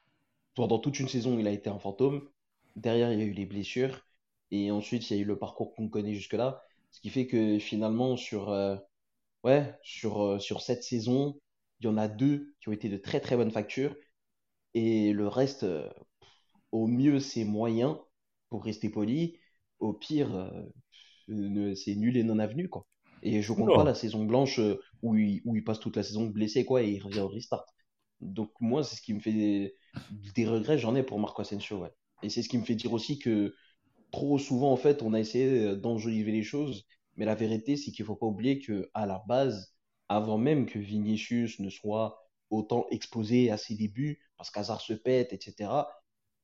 Pendant toute une saison, il a été un fantôme. Derrière, il y a eu les blessures. Et ensuite, il y a eu le parcours qu'on connaît jusque-là. Ce qui fait que finalement, sur, euh, ouais, sur, euh, sur cette saison, il y en a deux qui ont été de très très bonnes factures. Et le reste, euh, au mieux, c'est moyen, pour rester poli. Au pire, c'est nul et non avenu, quoi. Et je compte pas la saison blanche où il, où il passe toute la saison blessé quoi et il revient au restart. Donc moi, c'est ce qui me fait des, des regrets, j'en ai pour Marco Asensio. Ouais. Et c'est ce qui me fait dire aussi que trop souvent, en fait, on a essayé d'enjoliver les choses. Mais la vérité, c'est qu'il faut pas oublier que à la base, avant même que Vinicius ne soit autant exposé à ses débuts, parce qu'Hazard se pète, etc.,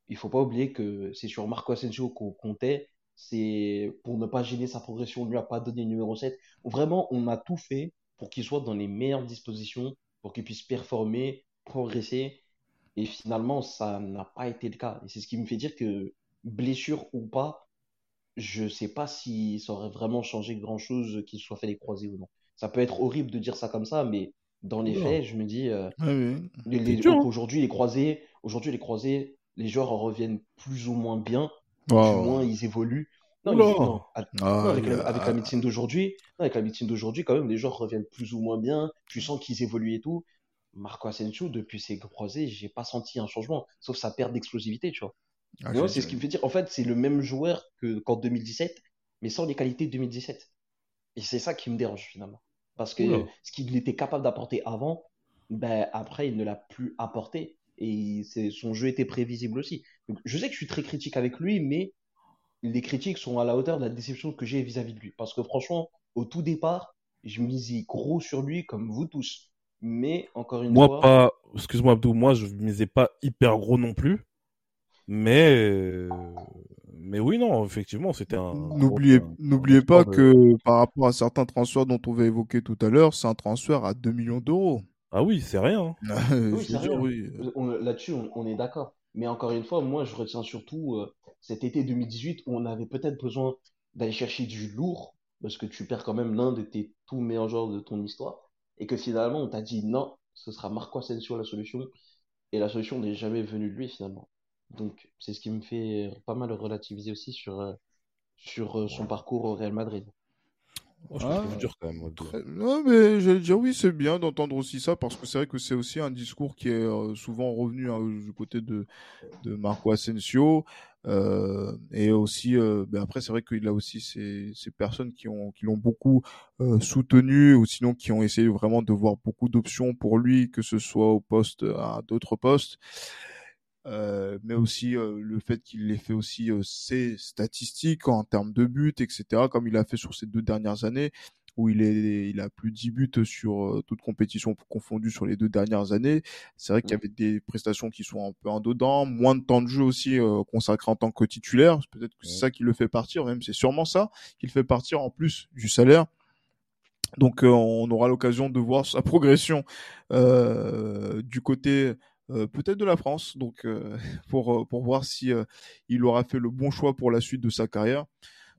il faut pas oublier que c'est sur Marco Asensio qu'on comptait c'est pour ne pas gêner sa progression, on lui a pas donné numéro 7. Vraiment, on a tout fait pour qu'il soit dans les meilleures dispositions, pour qu'il puisse performer, progresser. Et finalement, ça n'a pas été le cas. Et c'est ce qui me fait dire que, blessure ou pas, je ne sais pas si ça aurait vraiment changé grand-chose qu'il soit fait les croisés ou non. Ça peut être horrible de dire ça comme ça, mais dans les faits, je me dis, euh, aujourd'hui, les croisés, aujourd'hui, les croisés, les joueurs en reviennent plus ou moins bien, plus ou moins ils évoluent. Non, ah, avec, la, médecine d'aujourd'hui, avec la médecine d'aujourd'hui, quand même, les joueurs reviennent plus ou moins bien. Tu sens qu'ils évoluent et tout. Marco Asensio, depuis ses croisés, j'ai pas senti un changement, sauf sa perte d'explosivité, tu vois. Ah, c'est ce qui me fait dire, en fait, c'est le même joueur que qu'en 2017, mais sans les qualités de 2017. Et c'est ça qui me dérange finalement. Parce que ce qu'il était capable d'apporter avant, ben, après, il ne l'a plus apporté. Et son jeu était prévisible aussi. je sais que je suis très critique avec lui, mais les critiques sont à la hauteur de la déception que j'ai vis-à-vis de lui. Parce que franchement, au tout départ, je misais gros sur lui, comme vous tous. Mais encore une moi, fois. Pas... Excuse-moi, Abdou, moi, je misais pas hyper gros non plus. Mais. Mais oui, non, effectivement, c'était un. N'oubliez, n'oubliez pas que par rapport à certains transferts dont on va évoquer tout à l'heure, c'est un transfert à 2 millions d'euros. Ah oui, c'est rien. oui, Là-dessus, on, est d'accord. Mais encore une fois, moi, je retiens surtout euh, cet été 2018 où on avait peut-être besoin d'aller chercher du lourd, parce que tu perds quand même l'un de tes tout meilleurs joueurs de ton histoire, et que finalement, on t'a dit non, ce sera Marco Asensio la solution, et la solution n'est jamais venue de lui finalement. Donc, c'est ce qui me fait pas mal relativiser aussi sur, euh, sur euh, son parcours au Real Madrid. Oh, je ah, dur quand même. Non, mais j'allais dire oui, c'est bien d'entendre aussi ça parce que c'est vrai que c'est aussi un discours qui est euh, souvent revenu hein, du côté de, de Marco Asensio. Euh, et aussi, euh, ben après, c'est vrai qu'il a aussi ces, ces personnes qui ont qui l'ont beaucoup euh, soutenu ou sinon qui ont essayé vraiment de voir beaucoup d'options pour lui, que ce soit au poste à d'autres postes. Euh, mais aussi euh, le fait qu'il ait fait aussi euh, ses statistiques en termes de buts, etc., comme il a fait sur ces deux dernières années, où il, est, il a plus de 10 buts sur toute compétition confondue sur les deux dernières années. C'est vrai qu'il y avait des prestations qui sont un peu en dedans, moins de temps de jeu aussi consacré en tant que titulaire. Peut-être que c'est ça qui le fait partir, même c'est sûrement ça qui le fait partir en plus du salaire. Donc on aura l'occasion de voir sa progression euh, du côté euh, peut-être de la France, donc euh, pour euh, pour voir si il aura fait le bon choix pour la suite de sa carrière.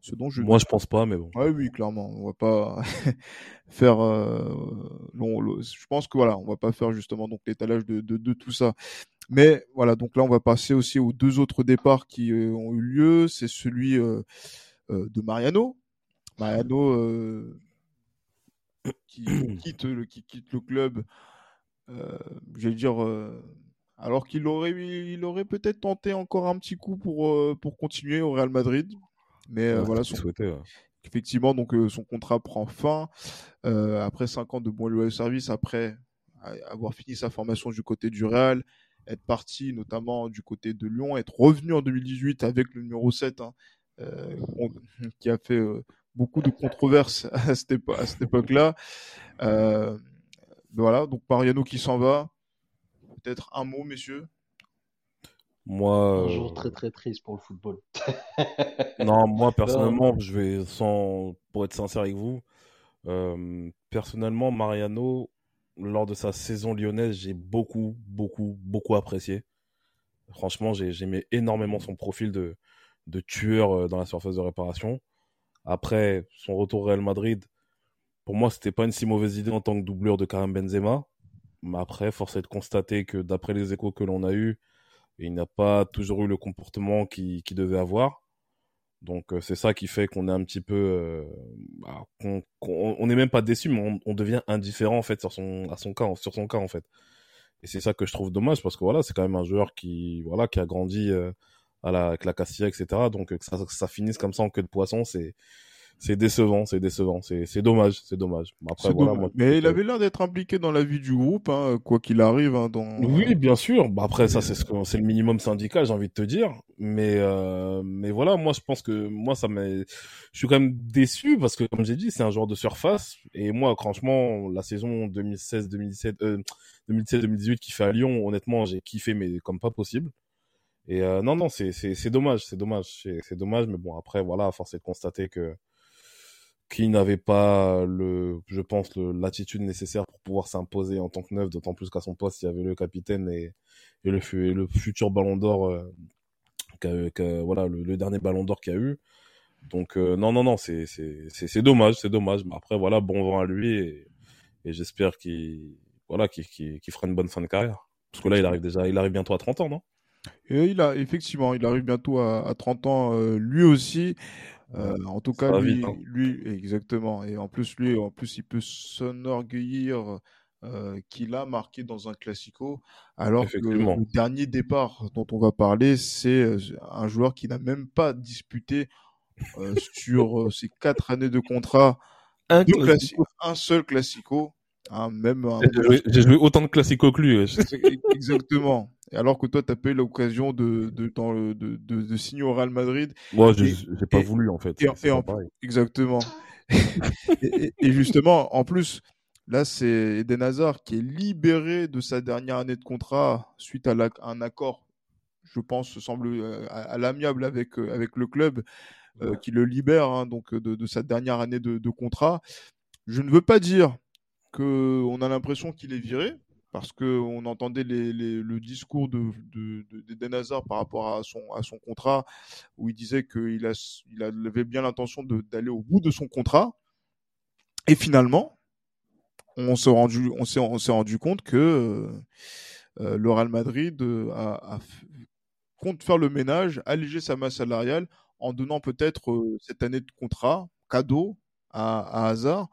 Ce dont je... Moi, je pense pas, mais bon. Ouais, oui, clairement, on va pas faire. je pense que voilà, on va pas faire justement donc l'étalage de, de, de tout ça. Mais voilà, donc là, on va passer aussi aux deux autres départs qui ont eu lieu. C'est celui de Mariano. Mariano qui quitte le qui quitte le club euh, je vais dire, euh, alors qu'il aurait, il aurait peut-être tenté encore un petit coup pour, euh, pour continuer au Real Madrid. Mais voilà, son... effectivement, donc son contrat prend fin après 5 ans de bon loyer service, après avoir fini sa formation du côté du Real, être parti notamment du côté de Lyon, être revenu en 2018 avec le numéro 7, hein, qui a fait beaucoup de controverses à cette, époque-là. Euh, voilà, donc Mariano qui s'en va. Peut-être un mot, messieurs. Moi. Un jour très très triste pour le football. non, moi personnellement, je vais sans, pour être sincère avec vous, euh, personnellement, Mariano, lors de sa saison lyonnaise, j'ai beaucoup, beaucoup, beaucoup apprécié. Franchement, j'aimais énormément son profil de, de tueur euh, dans la surface de réparation. Après son retour au Real Madrid, pour moi, c'était pas une si mauvaise idée en tant que doublure de Karim Benzema. Mais après, force est de constater que d'après les échos que l'on a eus, il n'a pas toujours eu le comportement qu'il devait avoir. Donc euh, c'est ça qui fait qu'on est un petit peu, euh, bah, on n'est même pas déçu, mais on, devient indifférent en fait sur son, à son cas, sur son cas en fait. Et c'est ça que je trouve dommage parce que voilà, c'est quand même un joueur qui, voilà, qui a grandi euh, à la, avec la Castilla, etc. Donc que ça, ça finisse comme ça en queue de poisson, c'est, c'est décevant, c'est décevant, c'est dommage, c'est dommage. Après, voilà, mais il avait l'air d'être impliqué dans la vie du groupe, hein, quoi qu'il arrive. Hein, dans... Oui, bien sûr. Bah, après, ça, c'est ce c'est le minimum syndical, j'ai envie de te dire. Mais, euh, mais voilà, moi, je pense que moi, ça m'est, je suis quand même déçu parce que, comme j'ai dit, c'est un joueur de surface. Et moi, franchement, la saison 2016-2017, euh, 2017-2018 qui fait à Lyon, honnêtement, j'ai kiffé, mais comme pas possible. Et euh, non, non, c'est dommage, c'est dommage, c'est dommage. Mais bon, après, voilà, force est de constater que qui n'avait pas le, je pense, l'attitude nécessaire pour pouvoir s'imposer en tant que neuf, d'autant plus qu'à son poste, il y avait le capitaine et, le, futur ballon d'or, euh, voilà, le, dernier ballon d'or qu'il y a eu. Donc, euh, non, non, non, c'est, dommage, c'est dommage. Mais après, voilà, bon vent à lui et, et j'espère qu'il, voilà, qu'il, qu'il, fera une bonne fin de carrière. Parce que là, il arrive déjà, il arrive bientôt à 30 ans, non? Il a, effectivement, il arrive bientôt à, à 30 ans, euh, lui aussi. Euh, en tout cas, lui, hein. lui, exactement. Et en plus, lui, en plus, il peut s'enorgueillir euh, qu'il a marqué dans un classico, alors que le dernier départ dont on va parler, c'est euh, un joueur qui n'a même pas disputé euh, sur ses quatre années de contrat un, un seul classico. Hein, même J'ai joué autant de classico que lui. Exactement alors que toi, tu as pas eu l'occasion de, de, de, de, de, signer au Real Madrid. Moi, j'ai pas voulu, en fait. exactement. et, justement, en plus, là, c'est Eden Hazard qui est libéré de sa dernière année de contrat suite à, un accord, je pense, semble euh, à, l'amiable avec, euh, avec le club, euh, qui le libère hein, donc de, de, sa dernière année de, de contrat. Je ne veux pas dire qu'on a l'impression qu'il est viré, parce qu'on entendait le discours de, d'Eden Hazard par rapport à son, contrat, où il disait qu'il avait bien l'intention d'aller au bout de son contrat. Et finalement, on s'est rendu, compte que euh, euh le Real Madrid euh, compte faire le ménage, alléger sa masse salariale en donnant peut-être cette année de contrat cadeau à, à Hazard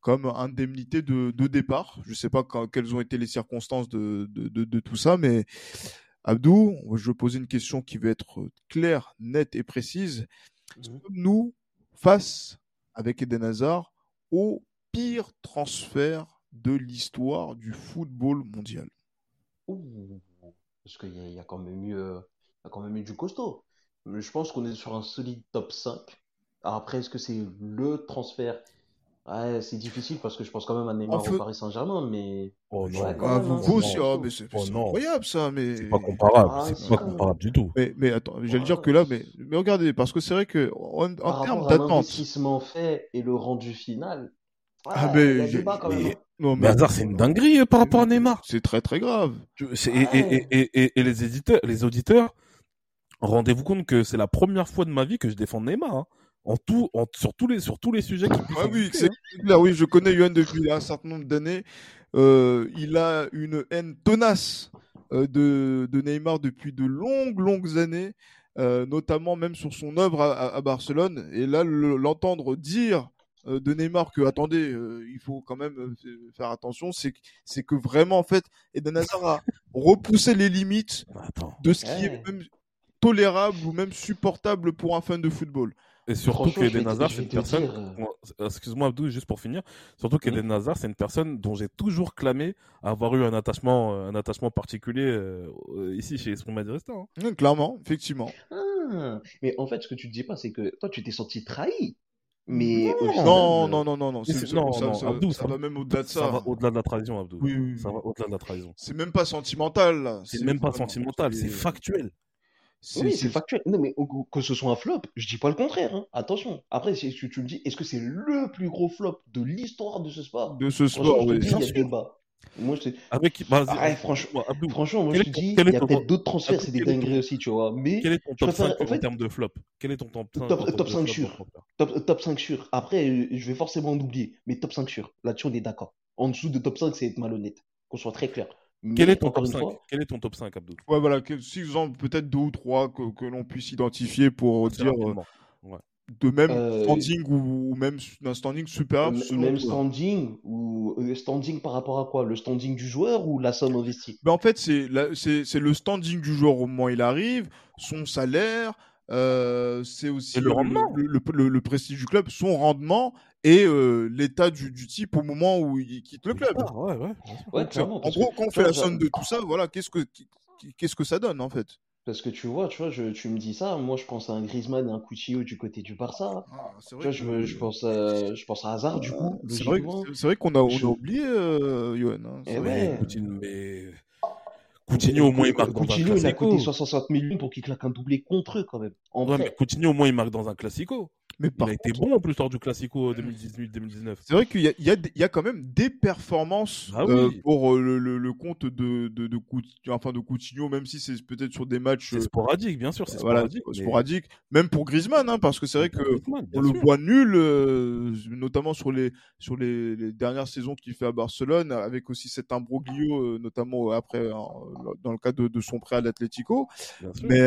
comme indemnité de, de départ. Je ne sais pas quelles ont été les circonstances de, de, de, tout ça, mais Abdou, je vais poser une question qui va être claire, nette et précise. Mmh. Nous, face avec Eden Hazard, au pire transfert de l'histoire du football mondial? Parce qu'il y, y, a quand même eu, euh, y a quand même eu du costaud. Je pense qu'on est sur un solide top 5. Alors après, est-ce que c'est le transfert Ouais, c'est difficile parce que je pense quand même à Neymar au Paris Saint-Germain, mais. Oh non, ah, vous, aussi, oh, mais c'est oh, incroyable ça, mais. C'est pas comparable, ah, c'est pas comparable du tout. Mais, mais attends, j'allais dire que là, mais, mais regardez, parce que c'est vrai que en, en termes d'attente. L'investissement fait et le rendu final. ah, mais. Y a quand même. Hein. Non, mais, mais c'est une dinguerie euh, par rapport à Neymar. C'est très très grave. Et, et, et, et, les éditeurs, les auditeurs, rendez-vous compte que c'est la première fois de ma vie que je défends Neymar. Hein en tout, en, sur tous les, sur tous les sujets qui Ah oui, c'est oui, je connais Yohan depuis un certain nombre d'années. Euh, il a une haine tenace euh, de, de, Neymar depuis de longues, longues années, euh, notamment même sur son œuvre à, à Barcelone. Et là, l'entendre dire euh, de Neymar que attendez, euh, il faut quand même faire attention, c'est c'est que vraiment en fait Eden Hazard a repoussé les limites de ce qui est même tolérable ou même supportable pour un fan de football. Et surtout qu'Eden Hazard, c'est une personne. Euh, excuse-moi, Abdou, juste pour finir. Surtout qu'Eden mmh. Hazard, c'est une personne dont j'ai toujours clamé avoir eu un attachement, euh, un attachement particulier euh, ici chez Esprit Madirista. Hein. Mmh, clairement, effectivement. Ah, mais en fait, ce que tu ne dis pas, c'est que toi, tu t'es senti trahi. Mais non, non, non, non, non, non, non, Abdou, ça, va même au-delà de ça. Ça va au-delà de la trahison, Abdou. Oui, oui, ça va au-delà de la trahison. C'est même pas sentimental. C'est même pas sentimental, c'est factuel. Oui, c'est factuel. Non, mais que ce soit un flop, je dis pas le contraire. Hein. Attention. Après, si tu me dis, est-ce que c'est le plus gros flop de l'histoire de ce sport? De ce sport, oui. Il y a débat. Moi, je Avec, ah, franchement, franchement, moi, je te dis, il y a peut-être d'autres transferts, c'est des dingueries aussi, tu vois. Mais quel est ton top 5 en, fait... termes de flop? Quel est ton top 5 Top, top 5 sûr. Top, top 5 sûr. Après, je vais forcément en oublier, mais top 5 sûr. Là-dessus, on est d'accord. En dessous de top 5, c'est être malhonnête. Qu'on soit très clair. Quel est, ton top 5 Quel est ton top 5, Abdou? Ouais, voilà, six ans, peut-être deux ou trois que, que l'on puisse identifier pour dire euh, ouais. de même euh, standing ou, même d'un standing super. Même standing ou euh, standing par rapport à quoi? Le standing du joueur ou la somme investie? Ben En fait, c'est le standing du joueur au moment où il arrive, son salaire, euh, c'est aussi le, rendement. Le, le, prestige du club, son rendement et euh, l'état du, du, type au moment où il quitte le club. Ah, ouais, ouais. en gros, quand on fait la somme de tout ça, voilà, qu'est-ce que qu'est-ce que ça donne en fait? Parce que tu vois, tu vois, je, tu me dis ça, moi je pense à un Griezmann et un Coutinho du côté du Barça. Ah, vrai tu vois, je, je, pense à, je pense à Hazard du coup. C'est vrai, vrai qu'on a, on a oublié euh, Johan. Hein, eh ouais. mais Coutinho, au moins, il marque dans un classico. il a coûté 60 millions pour qu'il claque un doublé contre eux, quand même. En ouais, mais Coutinho, au moins, il marque dans un classico. Mais il a été bon en plus lors du Classico 2018-2019. C'est vrai qu'il y y, y a quand même des performances Ah euh, pour euh, le, le, le compte de, de, de, Coutinho, enfin de Coutinho, même si c'est peut-être sur des matchs C'est euh, sporadique, bien sûr, c'est voilà, sporadique. mais- sporadiques. Même pour Griezmann, hein, parce que c'est vrai que Griezmann, le voit nul, euh, notamment sur les sur les, les dernières saisons qu'il fait à Barcelone, avec aussi cet imbroglio, euh, notamment après dans le cadre de, de son prêt à l'Atlético. Mais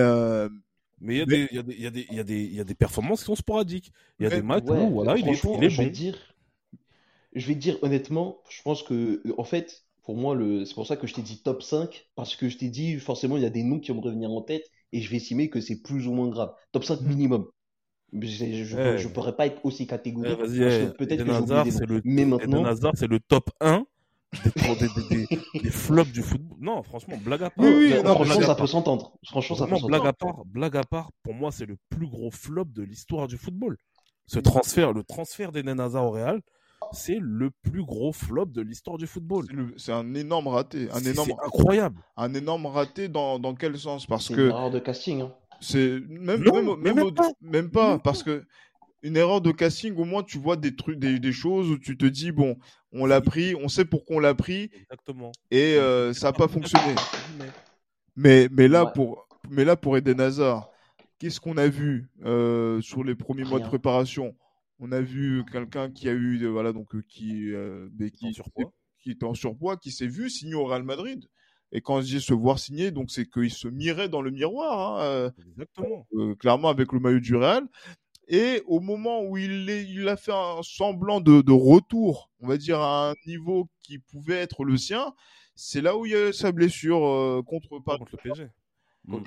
Mais il y, a Mais- des- y, y, y, y a performances qui sont sporadiques. Il y a Mais- des matchs Ouais, où voilà, il est, il est je vais bon. dire, je vais te dire honnêtement, je pense que, en fait, pour moi, le, c'est pour ça que je t'ai dit top 5, parce que je t'ai dit, forcément, il y a des noms qui vont me revenir en tête, et je vais estimer que c'est plus ou moins grave. Top 5 minimum. Je, je pourrais pas être aussi Eh, catégorique, Vas-y, parce eh, que peut-être Eden que Hazard, le, Mais Eden maintenant, Hazard, c'est le top 1 des, des, des, des- des flops du football. Non, franchement, blague à part. Oui, oui, non, non, franchement, ça peut s'entendre. Franchement, ça peut blague s'entendre. à part, blague à part, pour moi, c'est le plus gros flop de l'histoire du football. Ce transfert, le transfert d'Eden Hazard au Real, c'est le plus gros flop de l'histoire du football. c'est un énorme raté, un C'est énorme, c'est incroyable. un énorme raté dans, dans quel sens? Parce C'est une que erreur de casting. Hein. C'est même, Non, même, même, même pas. même pas, Même parce que une erreur de casting, au moins tu vois des trucs, des, des choses où tu te dis bon, on l'a pris, on sait pourquoi on l'a pris Exactement. et euh, ça n'a pas fonctionné. Mais mais là Ouais. pour mais là pour Eden Hazard, qu'est-ce qu'on a vu euh, sur les premiers mois de préparation? On a vu quelqu'un qui a eu euh, voilà donc qui euh, mais En qui, surpoids. qui était en surpoids, qui s'est vu signer au Real Madrid. Et quand je dis se voir signer, donc c'est qu'il se mirait dans le miroir. hein, euh, Exactement. euh, clairement avec le maillot du Real. Et au moment où il, est, il a fait un semblant de, de retour, on va dire à un niveau qui pouvait être le sien, c'est là où il y a eu sa blessure euh, contre Paris. Contre le PSG.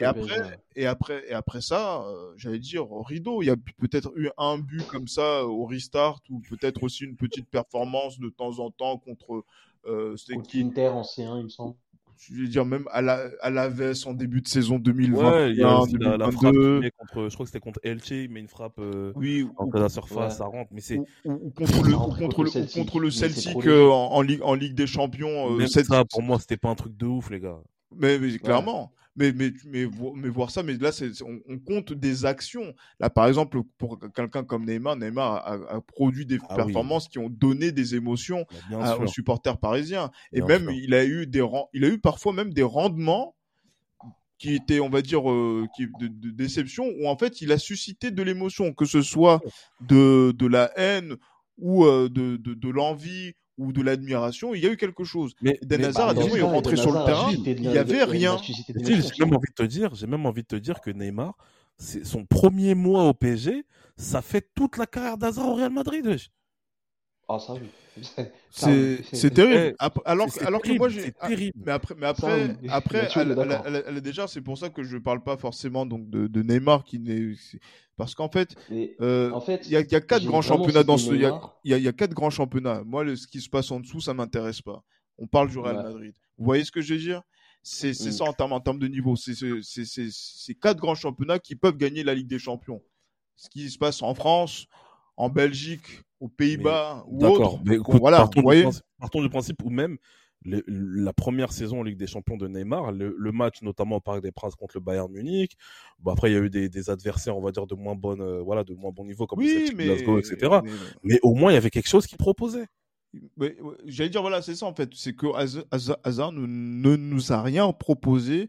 Et après, et après, et après ça, euh, j'allais dire au rideau. Il y a peut-être eu un but comme ça au restart ou peut-être aussi une petite performance de temps en temps contre. Euh, Contre qui Inter en C1, il me semble. Je veux dire même à la à l'Aves en début de saison 2021, Ouais, il y a aussi la, la frappe 2022. qu'il met contre, je crois que c'était contre Elche, il met une frappe euh, Oui, la surface, Ouais. ça rentre. Mais c'est ou, contre le, ou contre le, Celtic, contre le Celtic euh, en, en Ligue, en Ligue des Champions. euh, même cette- ça, pour moi, c'était pas un truc de ouf, les gars. mais, mais clairement. Mais, mais, mais, mais voir ça, mais là, on, on compte des actions. Là, par exemple, pour quelqu'un comme Neymar, Neymar a, a produit des Ah oui. performances qui ont donné des émotions Bah, à- aux supporters parisiens. Et Bien même, sûr. il a eu des, il a eu parfois même des rendements qui étaient, on va dire, euh, qui, de, de déception, où en fait, il a suscité de l'émotion, que ce soit de, de la haine ou euh, de, de, de l'envie ou de l'admiration. Il y a eu quelque chose. Mais, Eden mais- Hazard, Bah, il rentrait Eden sur le terrain, il la- y avait rien. j'ai même envie de te dire, j'ai même envie de te dire que Neymar, c'est son premier mois au PSG, ça fait toute la carrière d'Hazard au Real Madrid. Ah, ça oui. Ça, C'est oui, c'est terrible. Eh, Alors, que terrible, moi, j'ai. C'est terrible. Mais après, mais Ça, après, oui. après, elle, est elle- déjà, c'est pour ça que je parle pas forcément donc de, de Neymar qui n'est, parce qu'en fait, euh, en fait, il y a, y a quatre grands championnats dans ce, il y a, y a- y a quatre grands championnats. Moi, le, ce qui se passe en dessous, ça m'intéresse pas. On parle du Real Ouais. Madrid. Vous voyez ce que je veux dire? C'est Mm. ça en termes en termes de niveau. C'est c'est- c'est- c'est- c'est quatre grands championnats qui peuvent gagner la Ligue des Champions. Ce qui se passe en France, en Belgique, aux Pays-Bas ou D'accord, autres. mais écoute, voilà, partons, vous voyez. du principe, partons du principe où même le- la première saison en Ligue des Champions de Neymar, le, le match notamment au Parc des Princes contre le Bayern Munich, bon après il y a eu des, des adversaires, on va dire de moins bonne, euh, voilà, de moins bon niveau comme Oui, mais, Glasgow, etc. mais- Mais au moins il y avait quelque chose qui proposait. mais, j'allais dire voilà, c'est ça en fait, c'est que Haz- Haz- Hazard ne, ne nous a rien proposé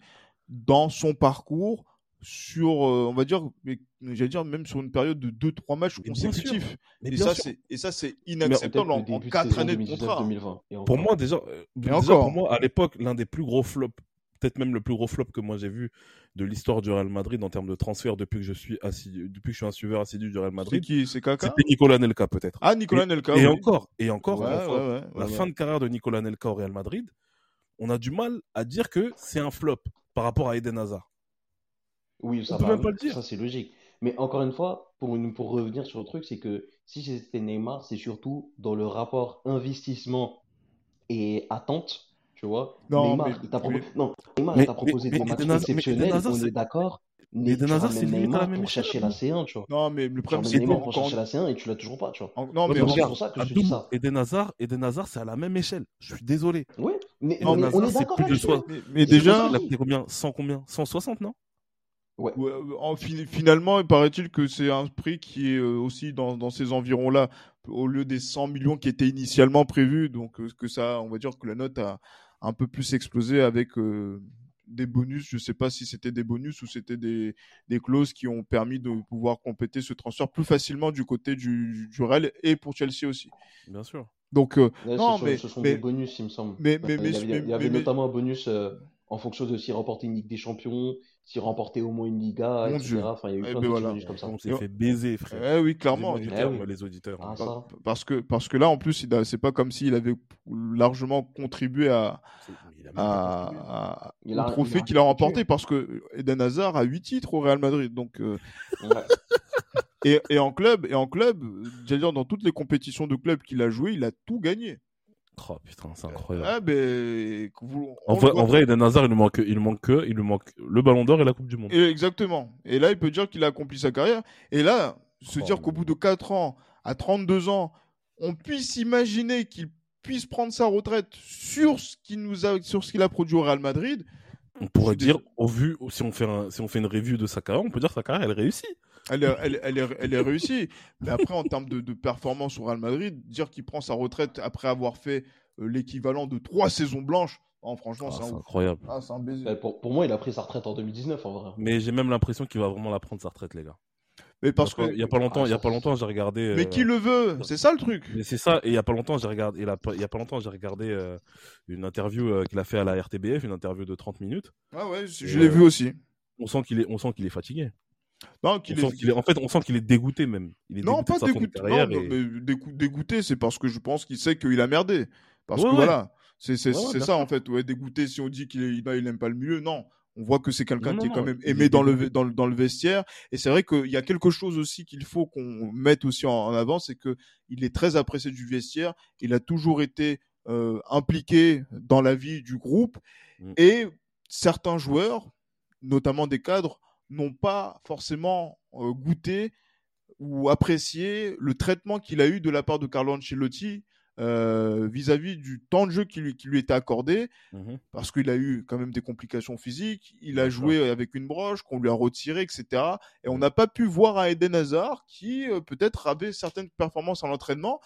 dans son parcours sur, euh, on va dire, mais j'allais dire même sur une période de 2-3 matchs consécutifs. Mais Et ça, c'est et ça c'est Peut-être inacceptable en, le en début de 4 saison années de 2019, contrat. 2020. Et Pour moi déjà, euh, déjà pour moi à l'époque l'un des plus gros flops, peut-être même le plus gros flop que moi j'ai vu de l'histoire du Real Madrid en termes de transfert depuis que je suis assidu, depuis que je suis un suiveur assidu du Real C'est Madrid, qui C'est Kaka c'était Nicolas Nelka peut-être. Ah, Nicolas Nelka. et oui. encore, et encore, Ouais, une fois, ouais, ouais, la ouais, fin de carrière de Nicolas Nelka au Real Madrid, on a du mal à dire que c'est un flop par rapport à Eden Hazard. Oui, ça peut va, même pas oui, le dire. Ça, c'est logique. Mais encore une fois, pour, une- pour revenir sur le truc, c'est que si c'était Neymar, c'est surtout dans le rapport investissement et attente, tu vois. Non, Neymar, mais- il t'a propo- mais- non, Neymar, il Mais- t'a proposé mais- des mais matchs exceptionnels, on c'est- est d'accord. Mais Eden tu Hazard, c'est à la Neymar même pour échelle, chercher la C1, tu vois. Non, mais le problème c'est Neymar pour quand- chercher la C1 et tu l'as toujours pas, tu vois. en- non, mais c'est pour ça que je dis ça. Eden Hazard, Eden Hazard, c'est à la même échelle. Je suis désolé. Ouais, mais on est, d'accord plus de là-dessus. soi. mais, déjà, Il a combien? 100 combien? 160 non? Ouais. En, finalement, il paraît-il que c'est un prix qui est aussi dans, dans ces environs-là, au lieu des 100 millions qui étaient initialement prévus. Donc, que ça, on va dire que la note a un peu plus explosé avec des bonus. Je ne sais pas si c'était des bonus ou c'était des, des, clauses qui ont permis de pouvoir compléter ce transfert plus facilement du côté du, du Real et pour Chelsea aussi. Bien sûr. Donc, euh, non, ce, mais, ce sont des bonus, il me semble. Mais, mais, il y avait, notamment un bonus euh, en fonction de s'il remportait une Ligue des Champions, s'il remportait au moins une Liga, etc. Enfin, il y a eu eh plein ben de bonus comme ça. On s'est fait baiser, frère. Eh oui, clairement. Les auditeurs. Les auditeurs ah. Parce, que, parce que là, en plus, c'est pas comme s'il avait largement contribué à, à, au trophée qu'il a remporté parce que Eden Hazard a 8 titres au Real Madrid. Donc, euh, et, et, en club, et en club, j'allais dire dans toutes les compétitions de club qu'il a joué, il a tout gagné. Oh putain, c'est incroyable. Ah, ben, en, vrai, en vrai, Eden Hazard, il lui manque, il manque que, il lui manque le Ballon d'Or et la Coupe du Monde. exactement. Et là, il peut dire qu'il a accompli sa carrière. Et là, se dire oh, qu'au bout de 4 ans, à 32 ans, on puisse imaginer qu'il puisse prendre sa retraite sur ce qu'il nous a, sur ce qu'il a produit au Real Madrid. On pourrait dire, au vu, si on fait un, si on fait une review de sa carrière, on peut dire que sa carrière, elle réussit. Elle est, elle, elle, est, elle est réussie. Mais après, en termes de, de performance au Real Madrid, dire qu'il prend sa retraite après avoir fait euh, l'équivalent de trois saisons blanches, oh, franchement, ah, c'est incroyable. Ah, un baiser. Bah, pour, pour, moi, il a pris sa retraite en 2019, en vrai. Mais j'ai même l'impression qu'il va vraiment la prendre, sa retraite, les gars. Mais parce, que il y a pas longtemps, il y a pas longtemps, j'ai regardé. Mais qui euh, le veut? C'est ça le truc. Mais c'est ça. Et il y a pas longtemps, j'ai regardé. Il, il y a pas longtemps, j'ai regardé euh, une interview euh, qu'il a fait à la RTBF, une interview de 30 minutes. Ah ouais, je l'ai vu aussi. On sent qu'il est, on sent qu'il est fatigué. Non, qu'il est... en fait, on sent qu'il est dégoûté même. Il est non, pas dégoûté. Non, mais dégoûté, c'est parce que je pense qu'il sait qu'il a merdé. Parce que voilà, c'est c'est ça en fait. Ouais, dégoûté si on dit qu'il n'aime pas le milieu. Non, on voit que c'est quelqu'un qui est quand même aimé dans le, dans, dans, le vestiaire. Et c'est vrai qu'il y a quelque chose aussi qu'il faut qu'on mette aussi en, avant, c'est que il est très apprécié du vestiaire. Il a toujours été euh, impliqué dans la vie du groupe. Mm. Et certains joueurs, notamment des cadres, n'ont pas forcément euh, goûté ou apprécié le traitement qu'il a eu de la part de Carlo Ancelotti euh, vis-à-vis du temps de jeu qui lui, qui lui était accordé, mmh parce qu'il a eu quand même des complications physiques, il a joué avec une broche qu'on lui a retiré, etc. Et on n'a pas pu voir un Eden Hazard qui euh, peut-être avait certaines performances en entraînement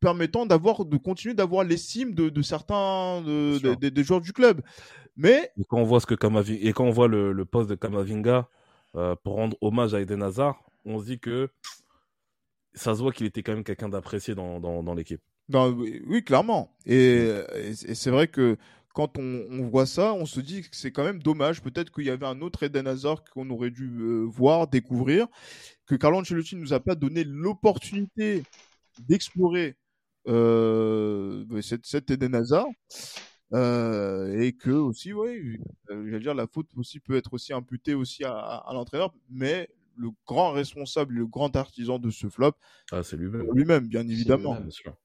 permettant d'avoir de continuer d'avoir l'estime de, de, certains de, des joueurs du club. Mais et quand on voit ce que Kamavinga, et quand on voit le, le poste de Kamavinga euh, pour rendre hommage à Eden Hazard, on se dit que ça se voit qu'il était quand même quelqu'un d'apprécié dans, dans, l'équipe. Oui, clairement. Et, c'est vrai que quand on, voit ça, on se dit que c'est quand même dommage. Peut-être qu'il y avait un autre Eden Hazard qu'on aurait dû euh, voir, découvrir, que Carlo Ancelotti ne nous a pas donné l'opportunité d'explorer euh, cet, Eden Hazard. Euh, et que aussi, oui, j'allais dire la faute aussi peut être aussi imputée aussi à, à l'entraîneur, mais le grand responsable, le grand artisan de ce flop, ah, c'est lui-même. Lui-même, bien évidemment.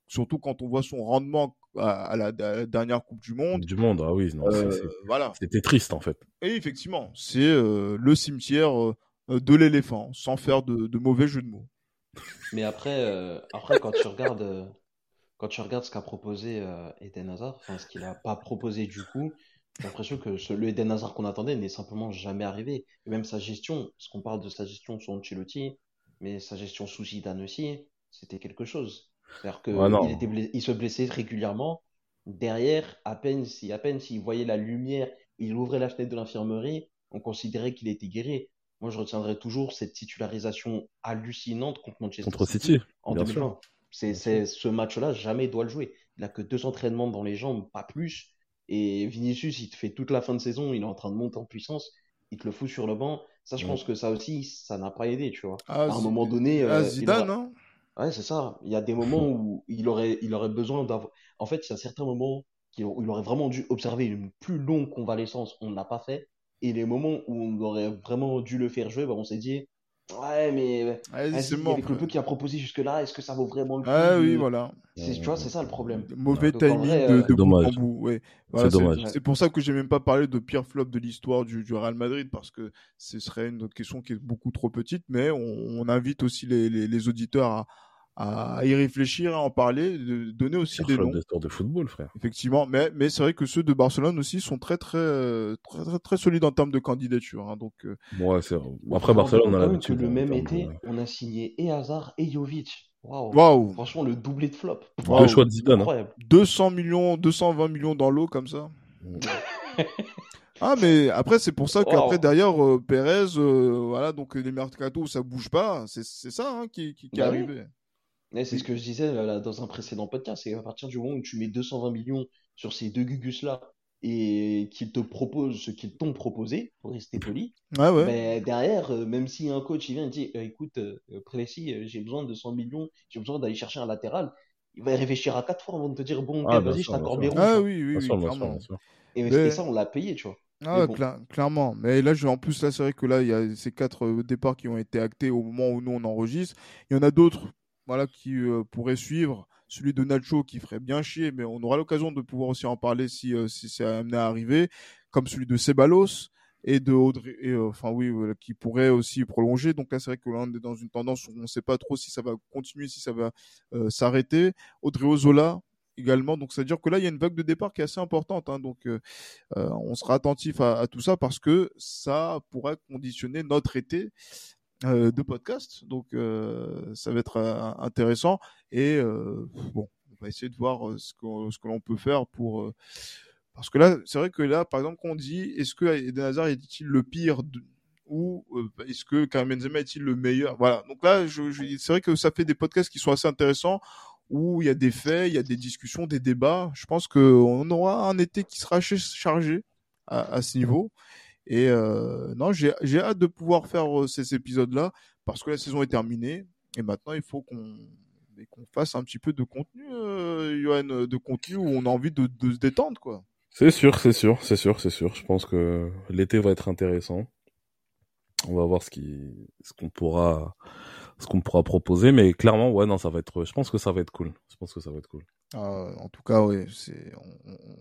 Surtout quand on voit son rendement à, la, dernière Coupe du Monde. Du Monde, ah oui, euh, voilà. C'était triste en fait. Et effectivement, c'est euh, le cimetière euh, de l'éléphant, sans faire de, mauvais jeu de mots. Mais après, après quand tu regardes, quand tu regardes ce qu'a proposé Eden Hazard, enfin ce qu'il n'a pas proposé du coup, j'ai l'impression que ce, le Eden Hazard qu'on attendait n'est simplement jamais arrivé. Et même sa gestion, parce qu'on parle de sa gestion sous Ancelotti, mais sa gestion sous Zidane aussi, c'était quelque chose. C'est-à-dire qu'il il se blessait régulièrement. Derrière, à peine si, à peine s'il voyait la lumière, il ouvrait la fenêtre de l'infirmerie, on considérait qu'il était guéri. Moi, je retiendrai toujours cette titularisation hallucinante contre Manchester contre City, en 2020. C'est, ce match-là, jamais il doit le jouer. Il a que deux entraînements dans les jambes, pas plus. Et Vinicius, il te fait toute la fin de saison, il est en train de monter en puissance, il te le fout sur le banc. Ça, je pense que ça aussi, ça n'a pas aidé, tu vois. Ah, à un moment donné. Ah, euh, Zidane, non? Ouais, c'est ça. Il y a des moments où il aurait, il aurait besoin d'avoir. En fait, il y a certains moments où il aurait vraiment dû observer une plus longue convalescence. On ne l'a pas fait. Et les moments où on aurait vraiment dû le faire jouer, bah, on s'est dit, Ouais, mais avec le peu qui a proposé jusque-là, est-ce que ça vaut vraiment le coup Ah oui, voilà. Tu vois, c'est ça le problème. Mauvais timing de, euh, de dommage. Ouais. c'est dommage. C'est pour ça que j'ai même pas parlé de pire flop de l'histoire du, du, Real Madrid parce que ce serait une question qui est beaucoup trop petite, mais on, invite aussi les, les, les auditeurs à, à y réfléchir, à en parler, de donner aussi des noms. de football, frère. Effectivement, mais mais c'est vrai que ceux de Barcelone aussi sont très très très très, très solides en termes de candidature. Hein, donc. Euh... Ouais, c'est après Barcelone, on a l'habitude. Le même été, on a signé et Hazard et Jovic. Waouh. Franchement, le doublé de flop. Le choix de Zidane. Hein. 200 millions, 220 millions dans l'eau comme ça. Ah mais après c'est pour ça qu'après derrière euh, Perez euh, voilà donc les mercato ça bouge pas c'est ça hein, qui, qui, qui est bah arrivé. C'est ce que je disais là, dans un précédent podcast c'est à partir du moment où tu mets 220 millions sur ces deux gugus là et qu'ils te proposent ce qu'ils t'ont proposé pour rester poli. Ouais, ouais. Mais derrière euh, même si un coach il vient et dit écoute précis j'ai besoin de 100 millions j'ai besoin d'aller chercher un latéral il va y réfléchir à quatre fois avant de te dire bon ah, vas-y je t'accorde mes Ah oui oui, oui clairement. Et ça on l'a payé tu vois. Ah, clairement. Mais là, je, en plus, là, c'est vrai que là, il y a ces quatre euh, départs qui ont été actés au moment où nous, on enregistre. Il y en a d'autres voilà, qui euh, pourraient suivre. Celui de Nacho qui ferait bien chier, mais on aura l'occasion de pouvoir aussi en parler si, euh, si c'est amené à arriver. Comme celui de Ceballos et de Audrey, et, enfin oui, qui pourrait aussi prolonger. Donc là, c'est vrai que là, on est dans une tendance où on ne sait pas trop si ça va continuer, si ça va s'arrêter. Audrey Ozola, également. Donc, c'est-à-dire que là, il y a une vague de départ qui est assez importante. Hein. donc, euh, euh, on sera attentif à, tout ça parce que ça pourrait conditionner notre été euh, de podcast. Donc, ça va être intéressant. Et bon, on va essayer de voir ce que, ce que l'on peut faire pour. parce que là, c'est vrai que là, par exemple, quand on dit est-ce que Eden Hazard est-il le pire ou est-ce que Karim Benzema est-il le meilleur? Voilà. Donc là, je, c'est vrai que ça fait des podcasts qui sont assez intéressants où il y a des faits, il y a des discussions, des débats. Je pense qu'on aura un été qui sera chargé à, ce niveau. Et euh, non, j'ai hâte de pouvoir faire euh, ces épisodes-là parce que la saison est terminée et maintenant il faut qu'on qu'on fasse un petit peu de contenu, euh, Johan, de contenu où on a envie de, de se détendre, quoi. C'est sûr, c'est sûr, c'est sûr, c'est sûr. Je pense que l'été va être intéressant. On va voir ce qui, ce qu'on pourra ce qu'on pourra proposer. Mais clairement, ouais, non, ça va être. Je pense que ça va être cool. Je pense que ça va être cool. Ah, en tout cas, oui, c'est.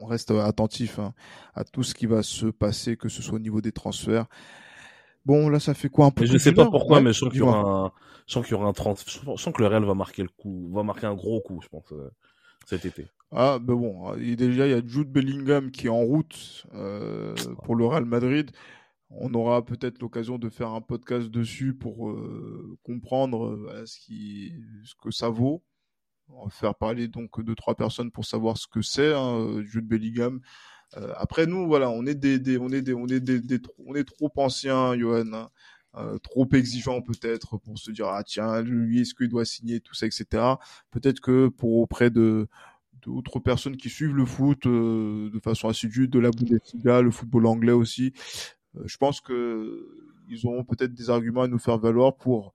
On, reste attentif hein, à tout ce qui va se passer, que ce soit au niveau des transferts. Bon, là, ça fait quoi un peu Je ne sais pas pourquoi, mais je sens qu'il y aura un. Je sens qu'il y aura un Je sens que le Real va marquer le coup, va marquer un gros coup, je pense, euh, cet été. Ah, ben bon, déjà, il y a Jude Bellingham qui est en route euh, pour le Real Madrid. On aura peut-être l'occasion de faire un podcast dessus pour euh, comprendre euh, ce, que ça vaut. On va faire parler donc de trois personnes pour savoir ce que c'est hein, jeu de Bellingham. Euh, après nous, voilà, on est des, on est des, on est trop anciens, Johan, hein. trop exigeants peut-être pour se dire ah tiens lui est-ce qu'il doit signer tout ça, etc. Peut-être que pour auprès de d'autres personnes qui suivent le foot de façon assidue, de la Bundesliga, le football anglais aussi, euh, je pense que ils auront peut-être des arguments à nous faire valoir pour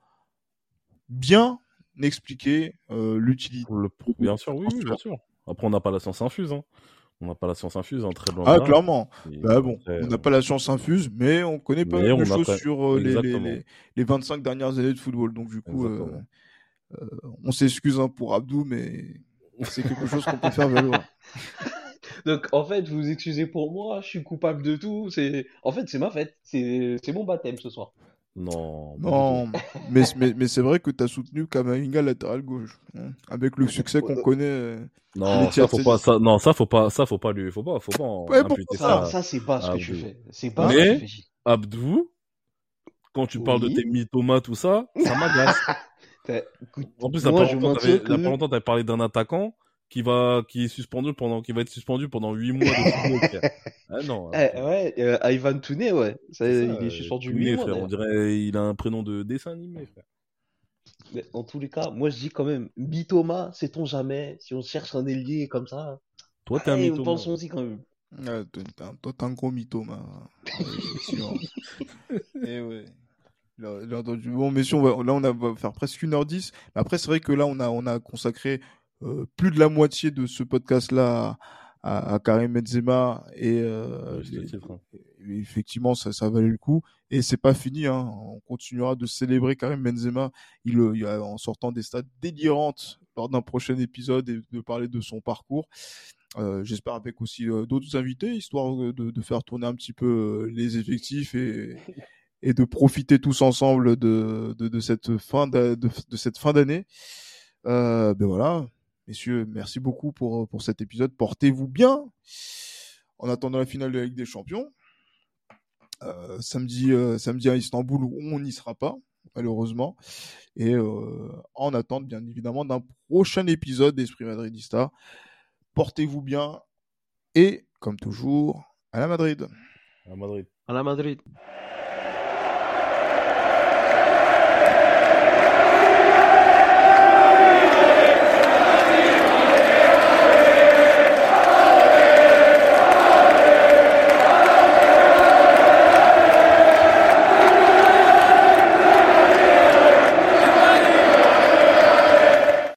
bien expliquer euh, l'utilité. Bien sûr, oui, bien sûr. Après, on n'a pas la science infuse. Hein. On n'a pas la science infuse, hein, très loin. Ah, clairement. Bah, bon, on n'a pas la science infuse, mais on connaît pas mal de choses sur euh, les, les, 25 dernières années de football. Donc, du coup, on s'excuse hein, pour Abdou, mais c'est quelque chose qu'on peut faire valoir. Donc en fait, vous vous excusez pour moi, je suis coupable de tout. C'est en fait c'est ma fête, c'est mon baptême ce soir. Non. Non, mais, mais, mais c'est vrai que tu as soutenu Kamavinga latéral gauche, hein, avec le succès qu'on connaît. Euh, non, ça faut pas, ça, non, ça faut pas, ça faut pas lui, faut pas, faut pas imputer ça. Ça, c'est pas ce que tu fais. C'est pas. Mais Abdou, quand tu parles de tes mythomas tout ça, ça m'agace. en plus, il y a pas longtemps, t'avais parlé d'un attaquant qui va qui est suspendu pendant qui va être suspendu pendant 8 mois de ah non. Eh, ouais, euh, Ivan Touné ouais, ça, il est suspendu 8 mois. Frère, on dirait il a un prénom de dessin animé frère. Mais en tous les cas, moi je dis quand même Bitoma, sait-on jamais si on cherche un ailier comme ça? Toi t'es un mythoma. Pensons-y quand même. Ouais, toi t'es un gros mythoma. Et ouais. Bon, messieurs, on va, là, on va faire presque 1h10. Mais après, c'est vrai que là, on a, on a consacré euh, plus de la moitié de ce podcast-là à, à, Karim Benzema et euh, effectivement ça, ça valait le coup. Et c'est pas fini hein. on continuera de célébrer Karim Benzema. Il, il en sortant des stades délirantes lors d'un prochain épisode et de parler de son parcours. Euh, j'espère avec aussi euh, d'autres invités histoire de, de, faire tourner un petit peu euh, les effectifs et et de profiter tous ensemble de, de, de cette fin de, de cette fin d'année. Ben voilà, messieurs, merci beaucoup pour, pour cet épisode. Portez-vous bien en attendant la finale de la Ligue des Champions. samedi, samedi à Istanbul où on n'y sera pas, malheureusement. Et en attente, bien évidemment, d'un prochain épisode d'Esprit Madridista. Portez-vous bien et, comme toujours, à la Madrid. À Madrid. À la Madrid.